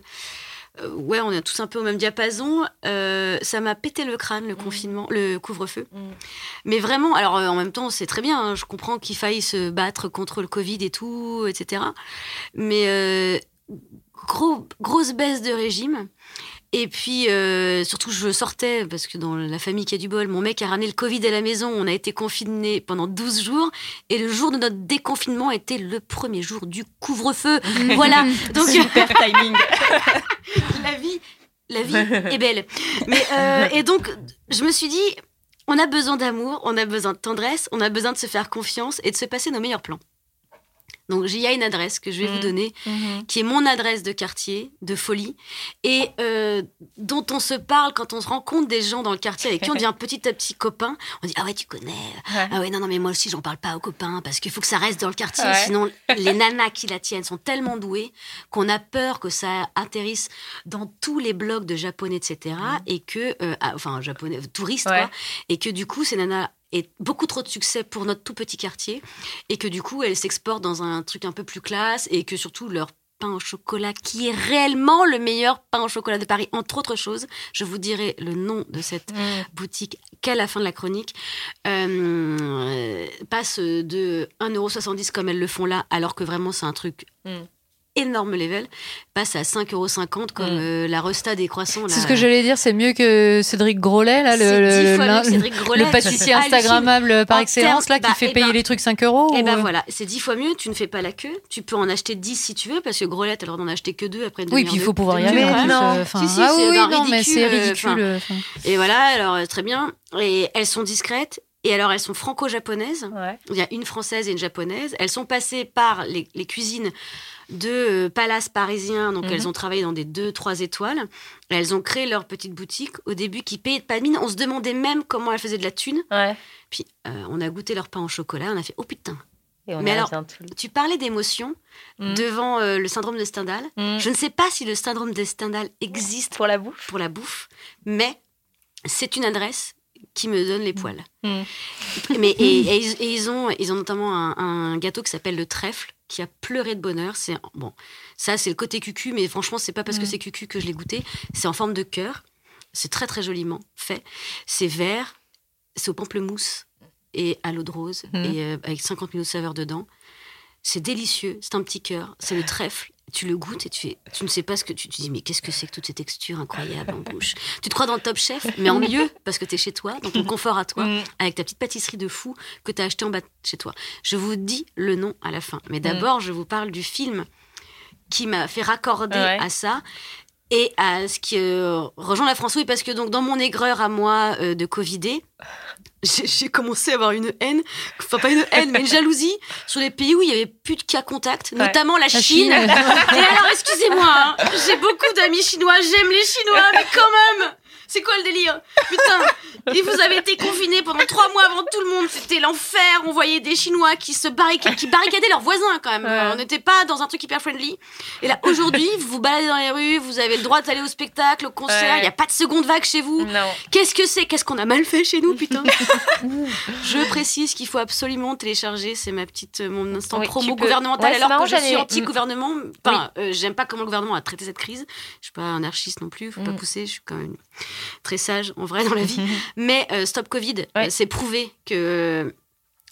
euh, ouais, on est tous un peu au même diapason. Euh, ça m'a pété le crâne le confinement, le couvre-feu. Mm. Mais vraiment, alors euh, en même temps, c'est très bien, hein, je comprends qu'il faille se battre contre le Covid et tout, etc. Mais gros grosse baisse de régime. Et puis, euh, surtout, je sortais, parce que dans la famille qui a du bol, mon mec a ramené le Covid à la maison. On a été confinés pendant 12 jours. Et le jour de notre déconfinement était le premier jour du couvre-feu. voilà. Donc, Super timing. la vie, la vie est belle. Mais, euh, et donc, je me suis dit, on a besoin d'amour, on a besoin de tendresse, on a besoin de se faire confiance et de se passer nos meilleurs plans. Donc il y a une adresse que je vais vous Mhm. donner, qui est mon adresse de quartier, de folie, et euh, dont on se parle quand on se rencontre des gens dans le quartier avec qui on devient petit à petit copain. On dit ah ouais tu connais, Ouais. ah ouais non non mais moi aussi j'en parle pas aux copains parce qu'il faut que ça reste dans le quartier, Ouais. sinon les nanas qui la tiennent sont tellement douées qu'on a peur que ça atterrisse dans tous les blogs de japonais etc. Et que euh, ah, enfin japonais touristes Ouais. quoi, et que du coup ces nanas aient beaucoup trop de succès pour notre tout petit quartier et que du coup elles s'exportent dans un truc un peu plus classe et que surtout leur pain au chocolat qui est réellement le meilleur pain au chocolat de Paris entre autres choses je vous dirai le nom de cette boutique qu'à la fin de la chronique euh, passe de 1,70€ comme elles le font là alors que vraiment c'est un truc Mm. Énorme level passe à 5,50€ comme Mm. euh, la resta des croissants C'est ce que j'allais dire, c'est mieux que Cédric Grolet, là, le, le, fois mieux l'un- que Cédric Grolet. le pâtissier Hallucine. Instagrammable par En excellence, là, termes- bah, qui fait eh payer ben- les trucs 5 euros. Et ou, ben voilà, c'est dix fois mieux, tu ne fais pas la queue, tu peux en acheter 10 si tu veux, parce que Grolet, droit d'en acheter que deux après une Oui, puis il faut pouvoir y aller. euh, Si, si, ah oui, non, mais c'est ridicule, euh, euh. Et voilà, alors euh, très bien. Et elles sont discrètes. Et alors, elles sont franco-japonaises. Ouais. Il y a une française et une japonaise. Elles sont passées par les, les cuisines de euh, palaces parisiens. Donc, Mhm. elles ont travaillé dans des deux, trois étoiles. Elles ont créé leur petite boutique au début qui payait pas de mine. On se demandait même comment elles faisaient de la thune. Ouais. Puis, euh, on a goûté leur pain au chocolat. On a fait, oh putain. Et on Mais alors-. Tu parlais d'émotion Mhm. devant euh, le syndrome de Stendhal. Mm. Je ne sais pas si le syndrome de Stendhal existe Pour la bouffe pour la bouffe, mais c'est une adresse qui me donne les poils. Mm. Mais, et, et ils, et ils ont, ils ont notamment un, un gâteau qui s'appelle le trèfle, qui a pleuré de bonheur. C'est bon, ça c'est le côté cucu, mais franchement c'est pas parce que Mm. c'est cucu que je l'ai goûté. C'est en forme de cœur. C'est très très joliment fait. C'est vert, c'est au pamplemousse et à l'eau de rose Mm. et euh, avec 50 minutes de saveur dedans. C'est délicieux. C'est un petit cœur. C'est le trèfle. Tu le goûtes et tu, ne sais pas ce que tu, tu dis, mais qu'est-ce que c'est que toutes ces textures incroyables en bouche Tu te crois dans le top chef, mais en mieux, parce que tu es chez toi, dans ton confort à toi, Mm. avec ta petite pâtisserie de fou que tu as acheté en bas de chez toi. Je vous dis le nom à la fin. Mais d'abord, je vous parle du film qui m'a fait raccorder Ouais. à ça et à ce qui euh, rejoint la France. Oui, parce que donc dans mon aigreur à moi euh, de Covidé, j'ai commencé à avoir une haine, enfin pas une haine, mais une jalousie sur les pays où il y avait plus de cas contact, notamment la, Chine. Chine. et alors, excusez-moi, hein, j'ai beaucoup d'amis chinois, j'aime les Chinois, mais quand même c'est quoi le délire Putain, et vous avez été confinés pendant trois mois avant tout le monde, c'était l'enfer. On voyait des Chinois qui se barricadaient, qui barricadaient leurs voisins quand même. Ouais. On n'était pas dans un truc hyper friendly. Et là, aujourd'hui, vous vous baladez dans les rues, vous avez le droit d'aller au spectacle, au concert. Il Ouais. n'y a pas de seconde vague chez vous. Qu'est-ce que c'est? Qu'est-ce qu'on a mal fait chez nous, putain? Je précise qu'il faut absolument télécharger. C'est ma petite, euh, mon instant Oui, promo gouvernemental. Ouais, alors que je suis anti-gouvernement. Enfin, euh, j'aime pas comment le gouvernement a traité cette crise. Je suis pas anarchiste non plus. Faut pas Mm. pousser. Je suis quand même très sage en vrai dans la vie. Mais euh, stop Covid, Ouais. euh, c'est prouvé que.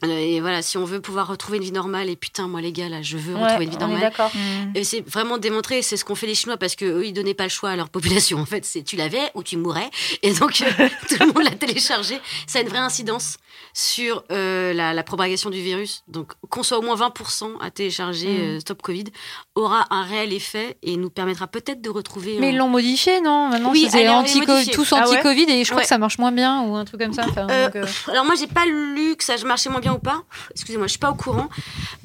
Euh, et voilà, si on veut pouvoir retrouver une vie normale, et putain, moi les gars, là, je veux Ouais, retrouver une vie normale. d'accord. Et c'est vraiment démontré, c'est ce qu'ont fait les Chinois parce qu'eux, ils donnaient pas le choix à leur population. En fait, c'est tu l'avais ou tu mourais. Et donc, euh, tout le monde l'a téléchargé. Ça a une vraie incidence sur euh, la, la propagation du virus. Donc, qu'on soit au moins 20% à télécharger Mm. euh, Stop Covid aura un réel effet et nous permettra peut-être de retrouver. Mais un- ils l'ont modifié, non? Maintenant, Oui, c'est anti tous Ah ouais? anti-Covid et je crois Ouais. que ça marche moins bien ou un truc comme ça. enfin, Euh, donc, euh, Alors moi j'ai pas lu que ça marchait moins bien ou pas. Excusez-moi, je suis pas au courant.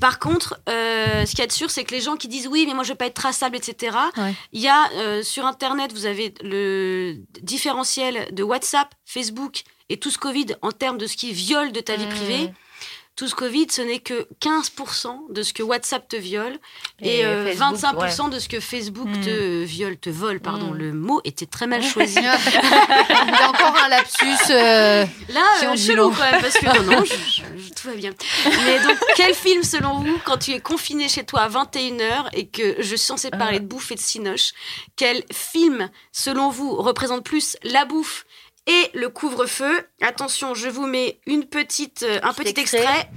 Par contre, euh, ce qu'il y a de sûr, c'est que les gens qui disent oui, mais moi je vais pas être traçable, etc. Ouais. Il y a euh, sur internet, vous avez le différentiel de WhatsApp, Facebook et tout ce Covid en termes de ce qui viole de ta vie Mmh. Tout ce Covid, ce n'est que 15% de ce que WhatsApp te viole et, Et euh, Facebook, 25% de ce que Facebook Mm. te viole, te vole. Pardon, Mm. le mot était très mal choisi. Il y a encore un lapsus. euh, Là, Qui euh, dit chelou quand même, parce que non, non, je- je- je- tout va bien. Mais donc, quel film, selon vous, quand tu es confiné chez toi à 21h et que je suis censée parler de bouffe et de cinoche, quel film, selon vous, représente plus la bouffe et le couvre-feu Attention, je vous mets une petite, euh, un petit extrait. extrait.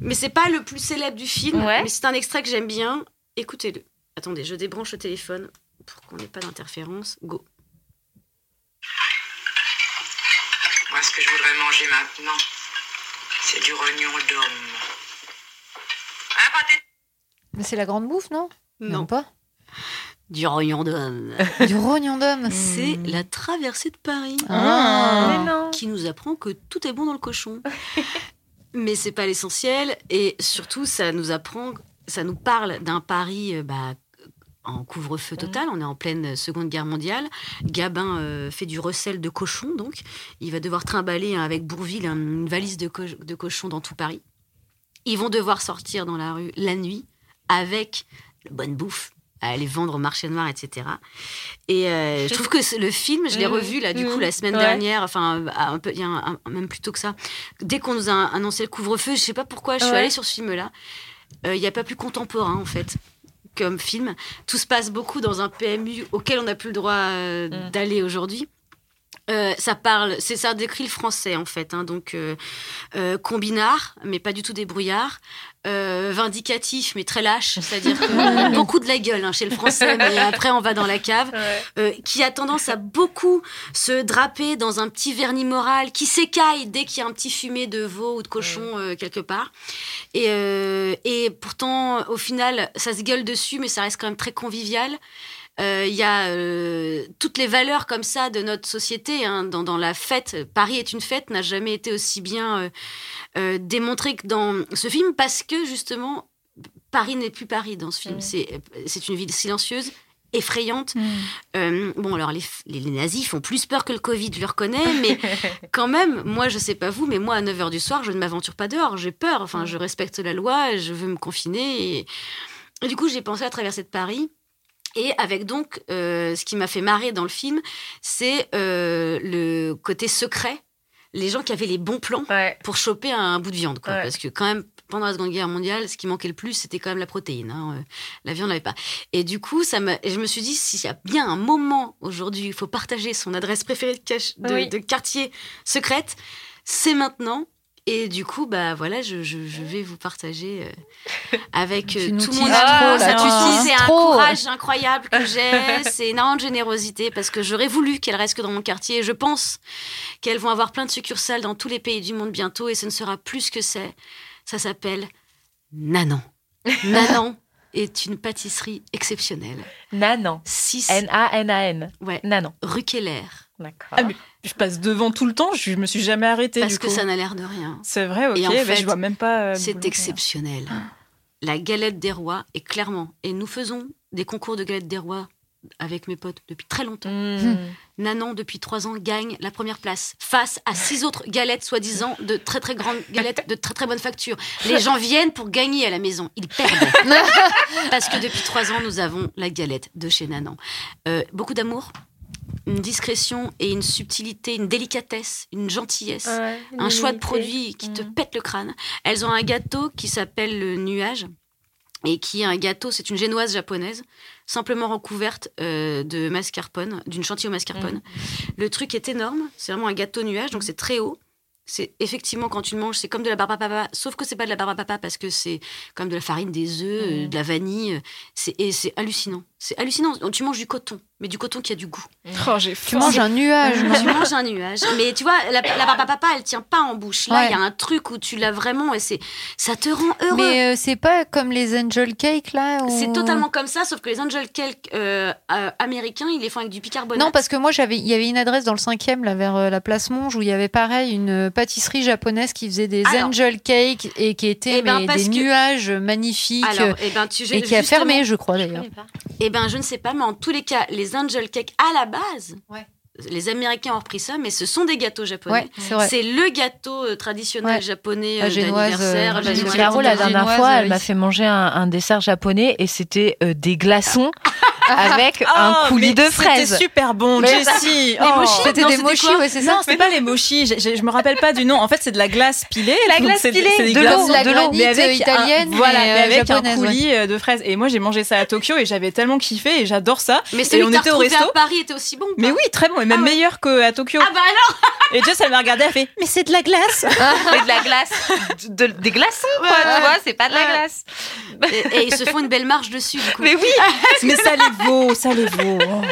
Mais c'est pas le plus célèbre du film, Ouais. mais c'est un extrait que j'aime bien. Écoutez-le. Attendez, je débranche le téléphone pour qu'on n'ait pas d'interférence. Go. Moi, ce que je voudrais manger maintenant, c'est du rognon d'homme. Un pâté Mais c'est la grande bouffe, non? Non. Même pas? Du rognon d'homme. Du rognon d'homme. C'est la traversée de Paris Ah. Mais non. qui nous apprend que tout est bon dans le cochon. Mais c'est pas l'essentiel et surtout ça nous apprend ça nous parle d'un Paris euh, bah, en couvre-feu total. On est en pleine Seconde Guerre mondiale. Gabin euh, fait du recel de cochons, donc il va devoir trimballer hein, avec Bourville un- une valise de, co- de cochons dans tout Paris. Ils vont devoir sortir dans la rue la nuit avec la bonne bouffe à aller vendre au marché noir, etc. Et euh, je trouve que le film, je l'ai Mhm. revu là du coup Mhm. la semaine Ouais. dernière, enfin un peu, il y a un- un- même plus tôt que ça. Dès qu'on nous a annoncé le couvre-feu, je sais pas pourquoi, je suis allée sur ce film-là. Euh, Il n'y a pas plus contemporain en fait comme film. Tout se passe beaucoup dans un PMU auquel on n'a plus le droit euh, Mm. d'aller aujourd'hui. Euh, ça parle, c'est ça décrit le français en fait, hein, donc euh, euh, combinard, mais pas du tout débrouillard, euh, vindicatif, mais très lâche, c'est-à-dire beaucoup de la gueule hein, chez le français, mais après on va dans la cave, euh, qui a tendance à beaucoup se draper dans un petit vernis moral, qui s'écaille dès qu'il y a un petit fumet de veau ou de cochon euh, quelque part, et, et pourtant au final ça se gueule dessus, mais ça reste quand même très convivial. Euh, Il y a euh, toutes les valeurs comme ça de notre société. hein, dans, dans la fête, Paris est une fête, n'a jamais été aussi bien euh, démontré que dans ce film parce que justement, Paris n'est plus Paris dans ce film. Mm. C'est une ville silencieuse, effrayante. Euh, bon, alors les, les, les nazis font plus peur que le Covid, je le reconnais, mais quand même, moi, je sais pas vous, mais moi, à 9h du soir, je ne m'aventure pas dehors. J'ai peur. Enfin, je respecte la loi, je veux me confiner. Et, et du coup, j'ai pensé à traverser de Paris. Et avec donc, euh, ce qui m'a fait marrer dans le film, c'est euh, le côté secret. Les gens qui avaient les bons plans Ouais. pour choper un bout de viande. Quoi. Ouais. Parce que quand même, pendant la Seconde Guerre mondiale, ce qui manquait le plus, c'était quand même la protéine. hein. Euh, La viande, on l'avait pas. Et du coup, ça et je me suis dit, s'il y a bien un moment aujourd'hui, il faut partager son adresse préférée de, cache- de, Oui. de quartier secrète, c'est maintenant. Et du coup, bah voilà, je, je- je vais vous partager euh, avec euh, tout mon teases amour. trop, là, tu c'est un trop. courage incroyable que j'ai, c'est énormément de générosité parce que j'aurais voulu qu'elle reste que dans mon quartier. Et je pense qu'elles vont avoir plein de succursales dans tous les pays du monde bientôt et ce ne sera plus ce que c'est. Ça s'appelle Nanan. Nanan est une pâtisserie exceptionnelle. Nanan. 6 N-A-N-A-N. ouais, Nanan. rue Keller. D'accord. Ah, je passe devant tout le temps, je me suis jamais arrêtée Parce du que coup. ça n'a l'air de rien. C'est vrai, ok, Et en bah, fait, je vois même pas. euh, C'est exceptionnel. La galette des rois est clairement. Et nous faisons des concours de galette des rois avec mes potes depuis très longtemps. Mmh. Nanan, depuis trois ans, gagne la première place face à six autres galettes, soi-disant, de très très grandes galettes de très très bonne facture. Les gens viennent pour gagner à la maison. Ils perdent. Parce que depuis trois ans, nous avons la galette de chez Nanan. Euh, beaucoup d'amour, une discrétion et une subtilité, une délicatesse, une gentillesse Ouais, un choix de produits qui te pète le crâne. Elles ont un gâteau qui s'appelle le nuage et qui est un gâteau, c'est une génoise japonaise, simplement recouverte euh, de mascarpone, d'une chantilly au mascarpone. Le truc est énorme, c'est vraiment un gâteau nuage, donc c'est très haut. C'est effectivement quand tu le manges, c'est comme de la barbe à papa, sauf que c'est pas de la barbe à papa parce que c'est comme de la farine, des œufs, euh, de la vanille. C'est et c'est hallucinant. C'est hallucinant. Tu manges du coton, mais du coton qui a du goût. Oh, j'ai Tu manges un nuage. Tu manges un nuage. Mais tu vois, la, à papa, elle tient pas en bouche. Là, il Ouais. y a un truc où tu l'as vraiment et c'est, ça te rend heureux. Mais euh, c'est pas comme les angel cake là où- C'est totalement comme ça, sauf que les angel cake euh, euh, américains, ils les font avec du bicarbonate. Non, parce que moi, j'avais, il y avait une adresse dans le 5e, là, vers euh, la place Monge, où il y avait pareil une euh, pâtisserie japonaise qui faisait des Alors. angel cake et qui était Eh ben, mais, des que- nuages magnifiques Alors, eh ben, tu, et qui a fermé, je crois d'ailleurs. Eh ben, je ne sais pas, mais en tous les cas, les angel cake à la base, Ouais. Les Américains ont repris ça, mais ce sont des gâteaux japonais. Ouais, c'est le gâteau euh, traditionnel Ouais. japonais euh, d'anniversaire. euh, la génoise. Dernière fois, elle oui. m'a fait manger un, un dessert japonais et c'était euh, des glaçons avec un Oh, coulis de C'était fraises. super bon, Jessie. Les Oh. mochis C'était Non, des c'était mochis, ouais, c'est Non, ça. c'était pas les mochis. Je, je, je me rappelle pas du nom. En fait, c'est de la glace pilée. La glace pilée, de l'eau, de la mais granite avec italienne, un, voilà, mais, euh, avec japonaise, un coulis euh, de fraises. Et moi, j'ai mangé ça à Tokyo et j'avais tellement kiffé et j'adore ça. Mais Et celui on que t'as était au resto. à Paris était aussi bon. Mais oui, très bon et même Ah ouais. meilleur qu'à Tokyo. Ah bah alors Et Jess, elle m'a regardé, elle fait Mais c'est de la glace Et de la glace. De- des glaçons, quoi, Ouais, tu vois, c'est pas de la glace. et, et ils se font une belle marche dessus, du coup. Mais oui Mais ça les vaut, ça les vaut. Oh.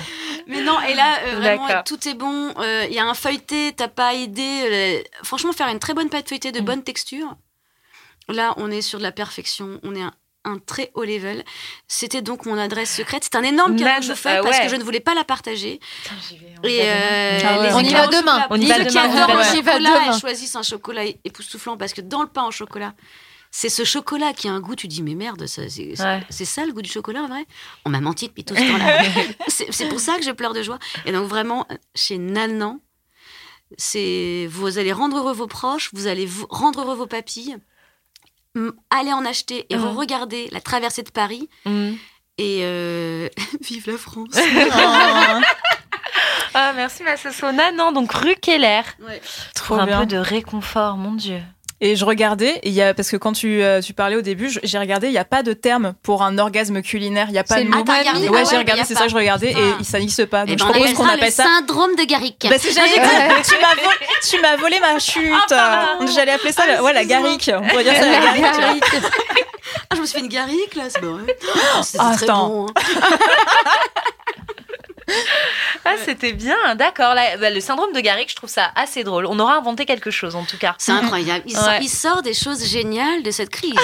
Mais non, et là, euh, vraiment, tout est bon. Euh, Il y a un feuilleté, t'as pas idée. euh, franchement, faire une très bonne pâte feuilletée de Mm. bonne texture. Là, on est sur de la perfection. On est un, un très haut level. C'était donc mon adresse secrète. C'est un énorme cadeau que je vous fais ah parce ouais. que je ne voulais pas la partager. on y Et va euh, Ah On y va demain. chocolat. On y va qui demain, on y adorent elles choisissent un chocolat époustouflant parce que dans le pain au chocolat, c'est ce chocolat qui a un goût, tu dis, mais merde, c'est Ouais. ça le goût du chocolat en vrai? On m'a menti depuis tout ce temps-là. c'est c'est pour ça que je pleure de joie. Et donc vraiment, chez Nanan, c'est vous allez rendre heureux vos proches, vous allez vous rendre heureux vos papilles, aller en acheter et Mhm. regarder la traversée de Paris Mm. et euh, vive la France. Ah, merci ma Sona. Non, donc rue Keller. Ouais. Trop un bien. peu de réconfort, mon Dieu. Et je regardais, et il y a, parce que quand tu, euh, tu parlais au début, j'ai regardé, il n'y a pas de terme pour un orgasme culinaire. Il n'y a pas de mot. Ah, regardé Ouais, Ah j'ai regardé, c'est ça que je regardais, et ça n'existe pas. Eh Donc ben, je on propose appelle qu'on ça appelle le ça. syndrome de Garrick. Bah, c'est j'allais dire, tu m'as volé, tu m'as volé ma chute. pardon. J'allais appeler ça, la- ouais, la garrique. On pourrait dire ça la vois. Ah, je me suis fait une Garrick là, c'est vrai. Oh, C'était Ah, très bon. hein. Ah, c'était bien, d'accord. Là, bah, le syndrome de Garrick, je trouve ça assez drôle. On aura inventé quelque chose, en tout cas. C'est incroyable. Il, sort, il sort des choses géniales de cette crise.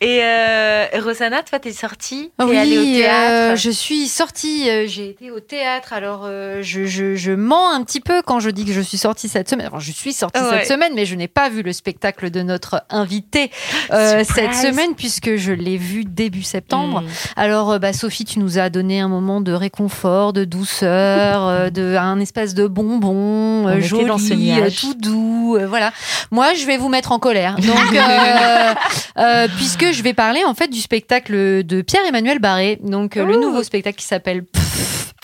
Et euh, Rosanna, toi, t'es sortie, t'es Oui, allée au théâtre? euh, je suis sortie, euh, j'ai été au théâtre. Alors, euh, je, je, je mens un petit peu quand je dis que je suis sortie cette semaine. Alors, je suis sortie Ouais. cette semaine, mais je n'ai pas vu le spectacle de notre invité euh, cette semaine puisque je l'ai vu début septembre. Mm. Alors, euh, bah, Sophie, tu nous as donné un moment de réconfort, de douceur, euh, de un espèce de bonbon euh, était joli, dans ce euh, tout doux. voilà. Moi, je vais vous mettre en colère. Donc, euh, euh, puisque je vais parler en fait du spectacle de Pierre-Emmanuel Barré, donc le nouveau spectacle qui s'appelle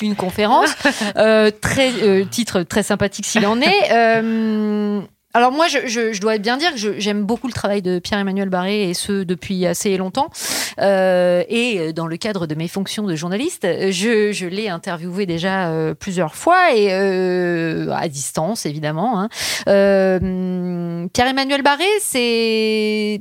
une conférence, euh, très euh, titre très sympathique s'il en est. Euh, alors moi, je, je- je dois bien dire que j'aime beaucoup le travail de Pierre-Emmanuel Barré et ce depuis assez longtemps. Euh, et dans le cadre de mes fonctions de journaliste, je, je l'ai interviewé déjà euh, plusieurs fois et euh, à distance évidemment. hein. Euh, Pierre-Emmanuel Barré, c'est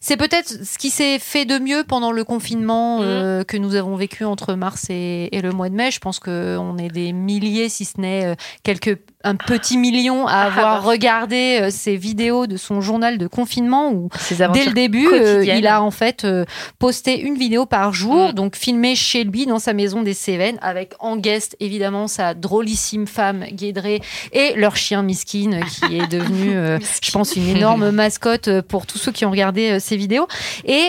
c'est peut-être ce qui s'est fait de mieux pendant le confinement euh, que nous avons vécu entre mars et, et le mois de mai. Je pense qu'on est des milliers, si ce n'est quelques un petit million, à avoir regardé euh, ces vidéos de son journal de confinement où Dès le début, euh, il a en fait euh, posté une vidéo par jour, Mm. donc filmée chez lui dans sa maison des Cévennes, avec en guest évidemment sa drôlissime femme Guédré et leur chien Miskine qui est devenu, euh, je pense, une énorme mascotte euh, pour tous ceux qui ont regardé euh, ces vidéos. Et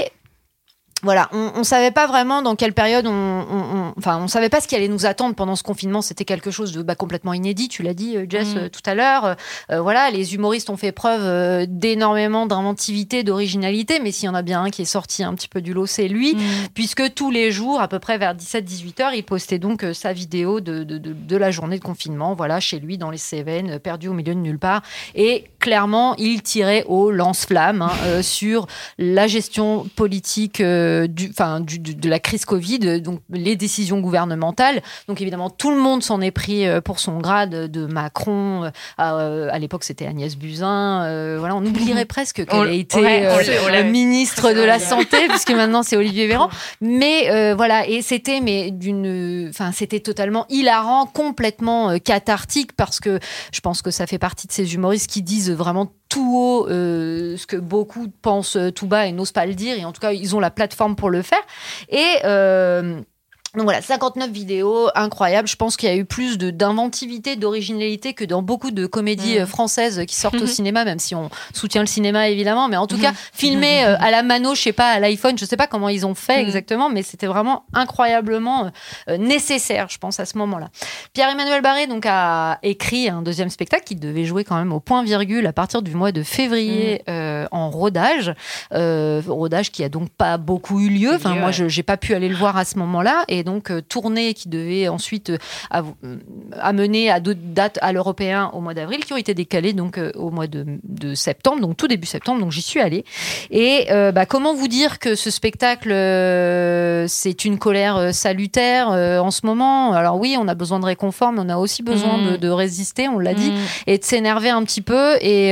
voilà, on, on savait pas vraiment dans quelle période on, on- on- enfin, on savait pas ce qui allait nous attendre pendant ce confinement. C'était quelque chose de bah, complètement inédit. Tu l'as dit, euh, Jess, Mm. euh, tout à l'heure. Euh, voilà, les humoristes ont fait preuve d'énormément d'inventivité, d'originalité, mais s'il y en a bien un qui est sorti un petit peu du lot, c'est lui, Mm. puisque tous les jours, à peu près vers 17-18 heures, il postait donc sa vidéo de, de, de- de la journée de confinement, voilà, chez lui, dans les Cévennes, perdu au milieu de nulle part. Et clairement, il tirait au lance-flamme hein, euh, sur la gestion politique euh, du, enfin, du, du- de la crise Covid, euh, donc les décisions gouvernementales. Donc évidemment, tout le monde s'en est pris euh, pour son grade de Macron. euh, à, à l'époque, c'était Agnès Buzyn. euh, voilà, on oublierait presque qu'elle a été ouais, euh, l'a- ministre de la santé, puisque maintenant c'est Olivier Véran. Mais euh, voilà, et c'était mais d'une, enfin c'était totalement hilarant, complètement euh, cathartique parce que je pense que ça fait partie de ces humoristes qui disent vraiment tout haut euh, ce que beaucoup pensent euh, tout bas et n'osent pas le dire. Et en tout cas, ils ont la plateforme pour le faire. Et euh, donc voilà, 59 vidéos, incroyable. Je pense qu'il y a eu plus de d'inventivité, d'originalité que dans beaucoup de comédies Mm. euh, françaises qui sortent au cinéma, même si on soutient le cinéma évidemment. Mais en tout cas, filmé euh, à la mano, je sais pas, à l'iPhone, je sais pas comment ils ont fait exactement, mais c'était vraiment incroyablement euh, nécessaire, je pense, à ce moment-là. Pierre-Emmanuel Barré donc a écrit un deuxième spectacle qui devait jouer quand même au point virgule à partir du mois de février euh, en rodage, rodage qui a donc pas beaucoup eu lieu. Enfin, moi, je j'ai pas pu aller le voir à ce moment-là, et donc euh, tournée qui devait ensuite euh, euh, amener à d'autres dates à l'européen au mois d'avril, qui ont été décalées donc au mois de, de septembre, donc tout début septembre. Donc j'y suis allée. Et euh, bah, comment vous dire que ce spectacle, euh, c'est une colère salutaire euh, en ce moment? Alors oui, on a besoin de réconfort, mais on a aussi besoin Mm. de, de résister, on l'a dit, Mm. et de s'énerver un petit peu. Et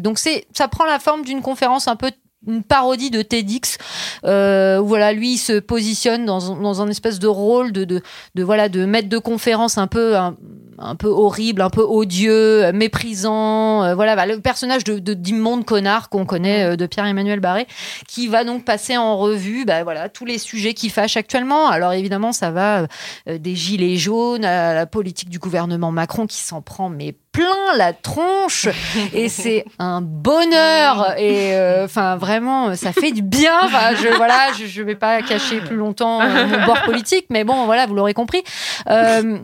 donc c'est, ça prend la forme d'une conférence un peu une parodie de TEDx euh, voilà lui il se positionne dans, dans un espèce de rôle de, de, de voilà de maître de conférence un peu un, peu horrible, un peu odieux, méprisant. euh, voilà, bah, le personnage de de- d'immonde connard qu'on connaît euh, de Pierre-Emmanuel Barré, qui va donc passer en revue bah, voilà, tous les sujets qui fâchent actuellement. Alors évidemment, ça va euh, des gilets jaunes à la politique du gouvernement Macron qui s'en prend mais plein la tronche et c'est un bonheur. Et euh, enfin vraiment ça fait du bien. Enfin je voilà je, je vais pas cacher plus longtemps euh, mon bord politique mais bon voilà vous l'aurez compris. Euh,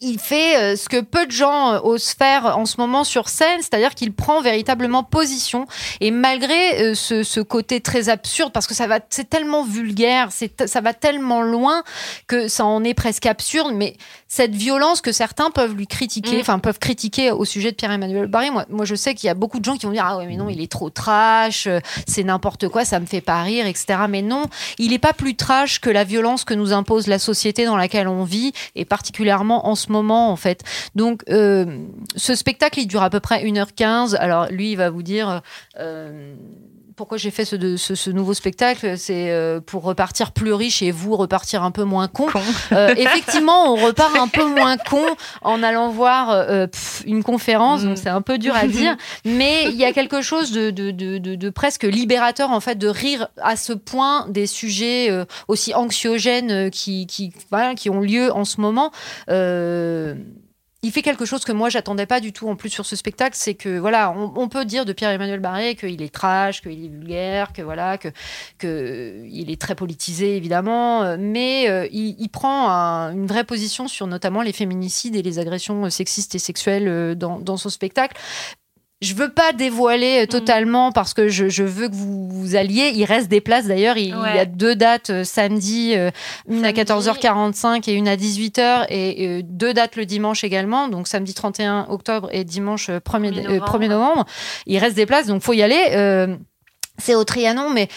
il fait euh, ce que peu de gens euh, osent faire en ce moment sur scène, c'est-à-dire qu'il prend véritablement position. Et malgré euh, ce, ce côté très absurde, parce que ça va, c'est tellement vulgaire, c'est, ça va tellement loin que ça en est presque absurde. Mais cette violence que certains peuvent lui critiquer, Mm. enfin peuvent critiquer au sujet de Pierre-Emmanuel Barré, moi, moi je sais qu'il y a beaucoup de gens qui vont dire ah ouais mais non il est trop trash, c'est n'importe quoi, ça me fait pas rire, etc. Mais non, il est pas plus trash que la violence que nous impose la société dans laquelle on vit et particulièrement en ce moment en fait. Donc euh, ce spectacle il dure à peu près 1h15. Alors lui il va vous dire euh, pourquoi j'ai fait ce, de- ce, ce nouveau spectacle, c'est euh, pour repartir plus riche et vous repartir un peu moins con. Euh, effectivement, on repart un peu moins con en allant voir euh, pff, une conférence, donc c'est un peu dur à dire, mais il y a quelque chose de, de, de, de- de presque libérateur en fait de rire à ce point des sujets euh, aussi anxiogènes euh, qui, qui, voilà, qui ont lieu en ce moment. Il fait quelque chose que moi j'attendais pas du tout en plus sur ce spectacle, c'est que voilà, on, peut dire de Pierre-Emmanuel Barré qu'il est trash, qu'il est vulgaire, que voilà, que est très politisé évidemment, mais euh, il, prend un- une vraie position sur notamment les féminicides et les agressions euh, sexistes et sexuelles euh, dans, dans son spectacle. Je veux pas dévoiler euh, totalement parce que je, je veux que vous, vous alliez. Il reste des places d'ailleurs. Il, il y a Ouais. deux dates euh, samedi, euh, une à Samedi. 14h45 et une à 18h et euh, deux dates le dimanche également. Donc samedi 31 octobre et dimanche euh, 1er, Premier euh, 1er novembre. Il reste des places donc faut y aller. Euh, c'est au Trianon mais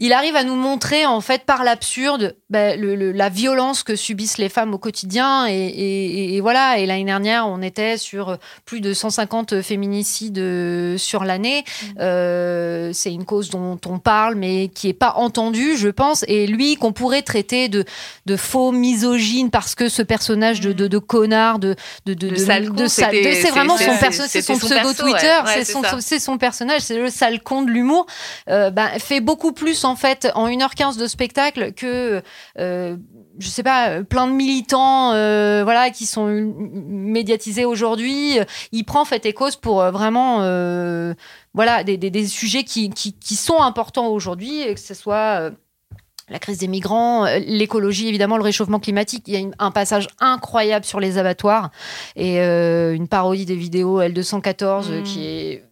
il arrive à nous montrer en fait par l'absurde le- le- la violence que subissent les femmes au quotidien. Et, et- et voilà. Et l'année dernière on était sur plus de 150 féminicides euh, sur l'année. Euh, c'est une cause dont on parle mais qui est pas entendue je pense. Et lui qu'on pourrait traiter de, de faux misogyne parce que ce personnage de, de, de connard de de de, c'est vraiment son personnage c'est son son pseudo perso. Twitter Ouais, c'est c'est son c'est son personnage c'est le sale con de l'humour. Euh, ben, fait beaucoup plus en fait en 1h15 de spectacle que euh, je sais pas plein de militants euh, voilà qui sont médiatisés aujourd'hui il prend fait et cause pour euh, vraiment euh, voilà des, des, des sujets qui, qui, qui sont importants aujourd'hui que ce soit la crise des migrants, l'écologie, évidemment, le réchauffement climatique. Il y a une- un passage incroyable sur les abattoirs et euh, une parodie des vidéos L214 euh, Mm. qui est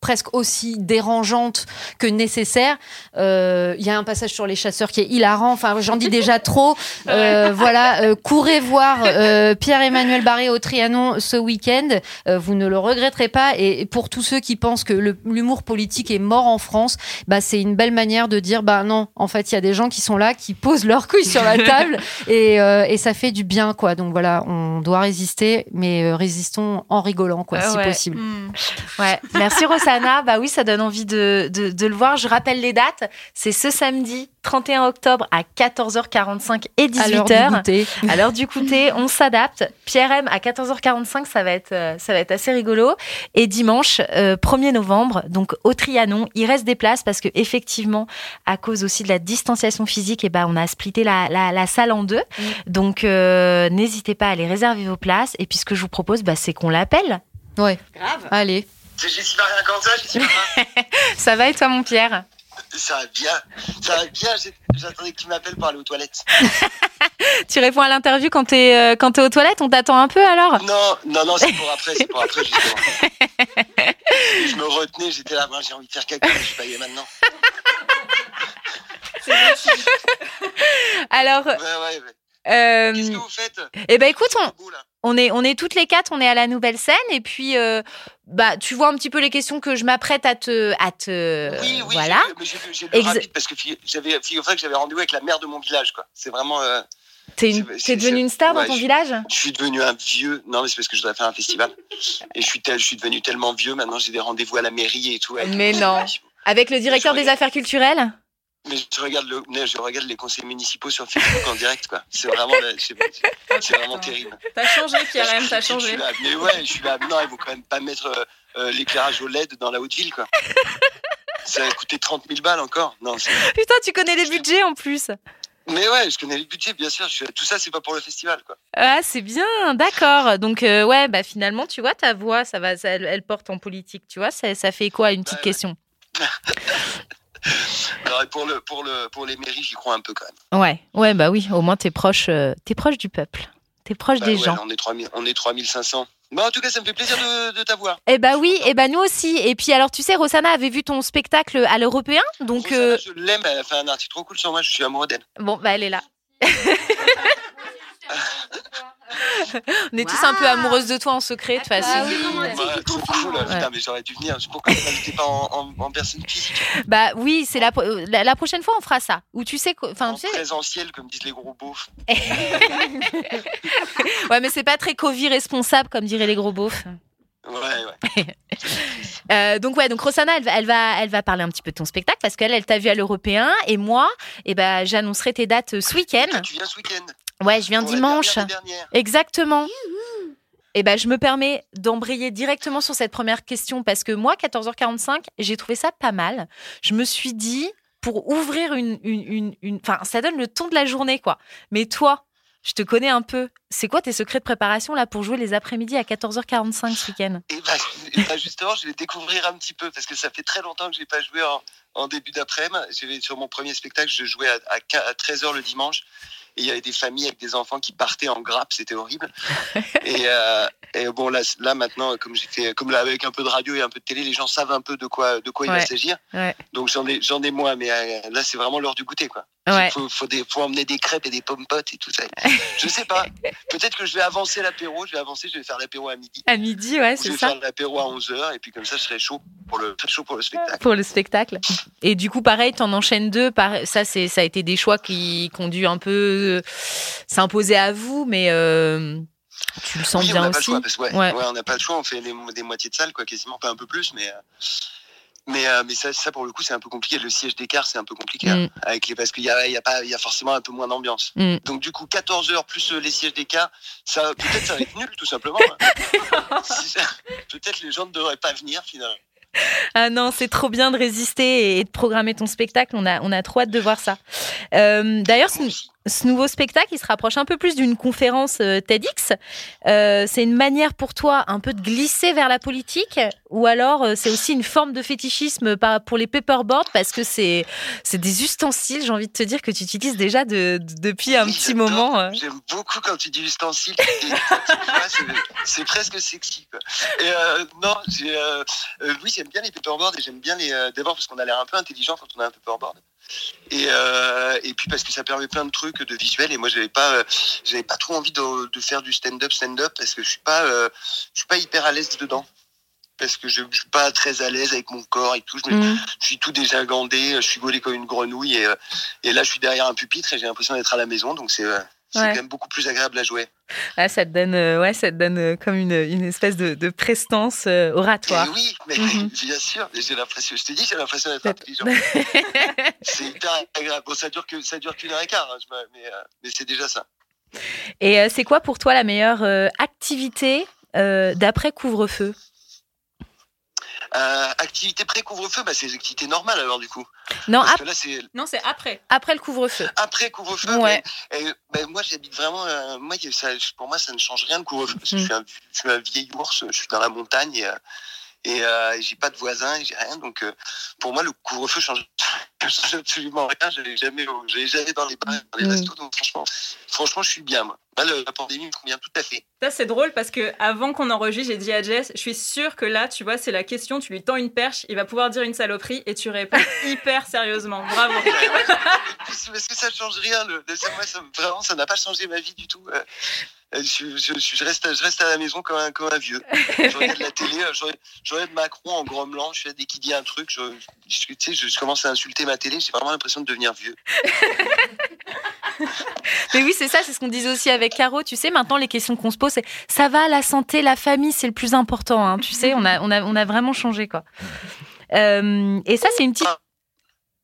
presque aussi dérangeante que nécessaire. Euh, Il y a un passage sur les chasseurs qui est hilarant. Enfin, j'en dis déjà trop. Euh, voilà, euh, courez voir euh, Pierre-Emmanuel Barré au Trianon ce week-end. Euh, vous ne le regretterez pas. Et pour tous ceux qui pensent que l'humour politique est mort en France, bah, c'est une belle manière de dire, bah non, en fait, il y a des gens qui sont là, qui posent leurs couilles sur la table et, euh, et ça fait du bien, quoi. Donc voilà, on doit résister, mais euh, résistons en rigolant, quoi, Ah si ouais. possible. Mm. Ouais, merci Rosanna. Bah oui, ça donne envie de, de, de le voir. Je rappelle les dates. C'est ce samedi 31 octobre à 14h45 et À l'heure du 18h. goûter. À l'heure du goûter, on s'adapte. Pierre M à 14h45, ça va être, euh, ça va être assez rigolo. Et dimanche, euh, 1er novembre, donc au Trianon, il reste des places parce que effectivement, à cause aussi de la distanciation physique, et ben on a splitté la, la, la salle en deux. Donc euh, n'hésitez pas à aller réserver vos places. Et puis ce que je vous propose, bah, c'est qu'on l'appelle. Ouais, Grave. allez. C'est Jessie Maria Canza, Jessie Maria. Ça va et toi, mon Pierre Ça va bien, ça va bien. J'attendais que tu m'appelles pour aller aux toilettes. Tu réponds à l'interview quand t'es euh, quand t'es aux toilettes On t'attend un peu alors? Non, non, non, c'est pour après, c'est pour après, justement. je me retenais, j'étais là, j'ai envie de faire caca, mais je suis pas y aller maintenant. Alors, Ouais, ouais, ouais. euh, Qu'est-ce que vous faites? eh ben écoute, on, on est on est toutes les quatre, on est à la nouvelle scène et puis euh, bah tu vois un petit peu les questions que je m'apprête à te à te Oui, oui, voilà. j'ai rapide parce que j'avais, figure-toi que j'avais rendez-vous avec la mère de mon village, quoi. C'est vraiment, euh, T'es devenue une star dans ton je- village? je suis devenu un vieux. Non, mais c'est parce que je dois faire un festival. Et je suis, tel, je suis devenu tellement vieux. Maintenant, j'ai des rendez-vous à la mairie et tout. Mais non. avec le directeur des affaires culturelles? Mais je regarde, le, mais je regarde les conseils municipaux sur Facebook en direct, quoi. C'est vraiment, c'est vraiment terrible. T'as changé, Pierre t'as changé. là, mais ouais, je suis là. Non, ils vont quand même pas mettre euh, euh, l'éclairage au LED dans la haute ville, quoi. Ça a coûté 30 000 balles encore. Non, Putain, tu connais les budgets en plus. mais ouais, je connais les budgets, bien sûr. Je Tout ça, c'est pas pour le festival, quoi. Ah, c'est bien, d'accord. Donc, euh, ouais, bah finalement, tu vois, ta voix, ça va, ça- elle, porte en politique, tu vois, ça, ça fait quoi Une petite Ouais, ouais. question. Alors, et pour, le, pour, le, pour les mairies, j'y crois un peu quand même. Ouais, ouais, bah oui, au moins, t'es proche, euh, t'es proche du peuple. T'es proche Bah des ouais, gens. on est 3000, on est 3500. Bah, en tout cas, ça me fait plaisir de, de t'avoir. Eh bah oui, et bah nous aussi. Et puis alors, tu sais, Rosanna avait vu ton spectacle à l'Européen, donc Rosanna, euh, Je l'aime, elle a fait un article trop cool sur moi, je suis amoureux d'elle. bon, bah elle est là. On est tous un peu amoureuses de toi en secret, de toute façon. Ah oui. du trop cool, putain, Ouais. mais j'aurais dû venir. Pourquoi tu m'invitais pas en, en, en personne physique Bah oui, c'est la, la, la prochaine fois on fera ça. Ou tu sais, quoi- enfin En tu sais, présentiel, comme disent les gros beaufs. ouais, mais c'est pas très Covid responsable comme diraient les gros beaufs. Ouais, ouais. Euh, donc ouais, donc Rosanna, elle, va- elle va, elle va parler un petit peu de ton spectacle parce qu'elle, elle t'a vu à l'Européen et moi, eh ben j'annoncerai tes dates euh, ce week-end. Tu viens ce week-end Ouais, je viens pour la dimanche. dernière des dernières. Exactement. Et ben, je me permets d'embrayer directement sur cette première question parce que moi, 14h45, j'ai trouvé ça pas mal. Je me suis dit, pour ouvrir une, une, une, une- enfin, ça donne le ton de la journée, quoi. Mais toi, je te connais un peu. C'est quoi tes secrets de préparation là pour jouer les après-midi à 14h45 ce week-end? Et bah, et bah, justement, je vais découvrir un petit peu parce que ça fait très longtemps que j'ai pas joué en, en début d'après-midi. Sur mon premier spectacle, je jouais à, à qu- à 13h le dimanche. Et il y avait des familles avec des enfants qui partaient en grappe, c'était horrible. et, euh, et bon, là, là maintenant, comme j'ai fait, comme là, avec un peu de radio et un peu de télé, les gens savent un peu de quoi, de quoi il va s'agir. Ouais. Donc j'en ai, j'en ai moins, mais euh, là, c'est vraiment l'heure du goûter, quoi. Ouais. Il faut, faut, des, faut emmener des crêpes et des pommes potes et tout ça. Je sais pas. Peut-être que je vais avancer l'apéro. Je vais avancer. Je vais faire l'apéro à midi. À midi, ouais, Ou je c'est vais ça. faire l'apéro à 11h et puis comme ça je serai chaud pour le, chaud pour le spectacle. Pour le spectacle. Et du coup, pareil, t'en enchaînes deux. Ça, c'est, ça a été des choix qui, dû un peu s'imposer à vous, mais euh, tu le sens Oui, on bien pas le aussi. choix parce que ouais, Ouais. ouais, on n'a pas le choix. On fait des, des moitiés de salle quoi, quasiment pas un peu plus, mais euh, mais euh, mais ça, ça pour le coup c'est un peu compliqué. Le siège d'écart c'est un peu compliqué hein, Mm. avec les parce qu'il y a y a pas y a forcément un peu moins d'ambiance. Mm. Donc du coup 14 heures plus les sièges d'écart, ça peut-être ça va être nul tout simplement. hein. Si peut-être les gens ne devraient pas venir finalement. Ah non, c'est trop bien de résister et de programmer ton spectacle. On a, on a trop hâte de voir ça. Euh, D'ailleurs, ce, ce nouveau spectacle, il se rapproche un peu plus d'une conférence euh, TEDx. Euh, c'est une manière pour toi un peu de glisser vers la politique ou alors euh, c'est aussi une forme de fétichisme pour les paperboards parce que c'est c'est des ustensiles, j'ai envie de te dire, que tu utilises déjà de, de- depuis un Oui, petit moment. J'aime beaucoup quand tu dis ustensile. Et, tu vois, c'est- presque sexy. Quoi. Et euh, non, j'ai, euh, oui, j'aime bien les paperboards et j'aime bien les. D'abord parce qu'on a l'air un peu intelligent quand on a un paperboard. Et, euh, et puis parce que ça permet plein de trucs de visuel. Et moi, j'avais pas, euh, j'avais pas trop envie de, de faire du stand-up, stand-up parce que je suis pas, euh, je suis pas hyper à l'aise dedans. Parce que je, je suis pas très à l'aise avec mon corps et tout. Je, me- Mm. je suis tout déjà gandé, je suis gaulé comme une grenouille et, et là je suis derrière un pupitre et j'ai l'impression d'être à la maison donc c'est c'est Ouais. quand même beaucoup plus agréable à jouer. Ah, ça te donne, euh, ouais, ça te donne euh, comme une, une espèce de, de prestance euh, oratoire. Et oui, mais Mhm. bien sûr, j'ai l'impression, je te dis, j'ai l'impression d'être intelligent. c'est hyper agréable. Bon, ça dure que ça dure qu'une heure et quart, hein, mais, euh, mais c'est déjà ça. Et euh, c'est quoi pour toi la meilleure euh, activité euh, d'après couvre-feu? Euh, activité pré-couvre-feu, bah, c'est les activités normales alors du coup. Non, Parce ap- que là c'est Non, c'est après. après le couvre-feu. après couvre-feu. Ouais. mais- et, bah, moi j'habite vraiment, euh, moi ça, pour moi ça ne change rien le couvre-feu parce que Mm. je, suis un, je suis un vieil ours, je suis dans la montagne et, euh, et euh, j'ai pas de voisins, j'ai rien donc euh, pour moi le couvre-feu change, change absolument rien. J'allais jamais, j'allais jamais dans les bars, dans les Mm. restos donc franchement, franchement je suis bien moi. Là, le- la pandémie me convient tout à fait. Ça, c'est drôle parce que avant qu'on enregistre, j'ai dit à Jess, je suis sûre que là, tu vois, c'est la question, tu lui tends une perche, il va pouvoir dire une saloperie et tu réponds hyper sérieusement. Bravo. Parce que ça change rien. Le, moi, ça, vraiment, ça n'a pas changé ma vie du tout. Euh, euh, Je, je, je- je reste, je reste à la maison comme un, comme un vieux. Je regarde la télé, euh, je, regarde- je Macron en grommelant. Je fais dès qu'il dit un truc, je, je, tu sais, je, je commence à insulter ma télé. J'ai vraiment l'impression de devenir vieux. Mais oui, c'est ça, c'est ce qu'on disait aussi avec Caro. Tu sais, maintenant, les questions qu'on se pose, c'est ça va, la santé, la famille, c'est le plus important. hein. Tu sais, on a, on, a, on a vraiment changé, quoi. Euh, et ça, c'est une petite.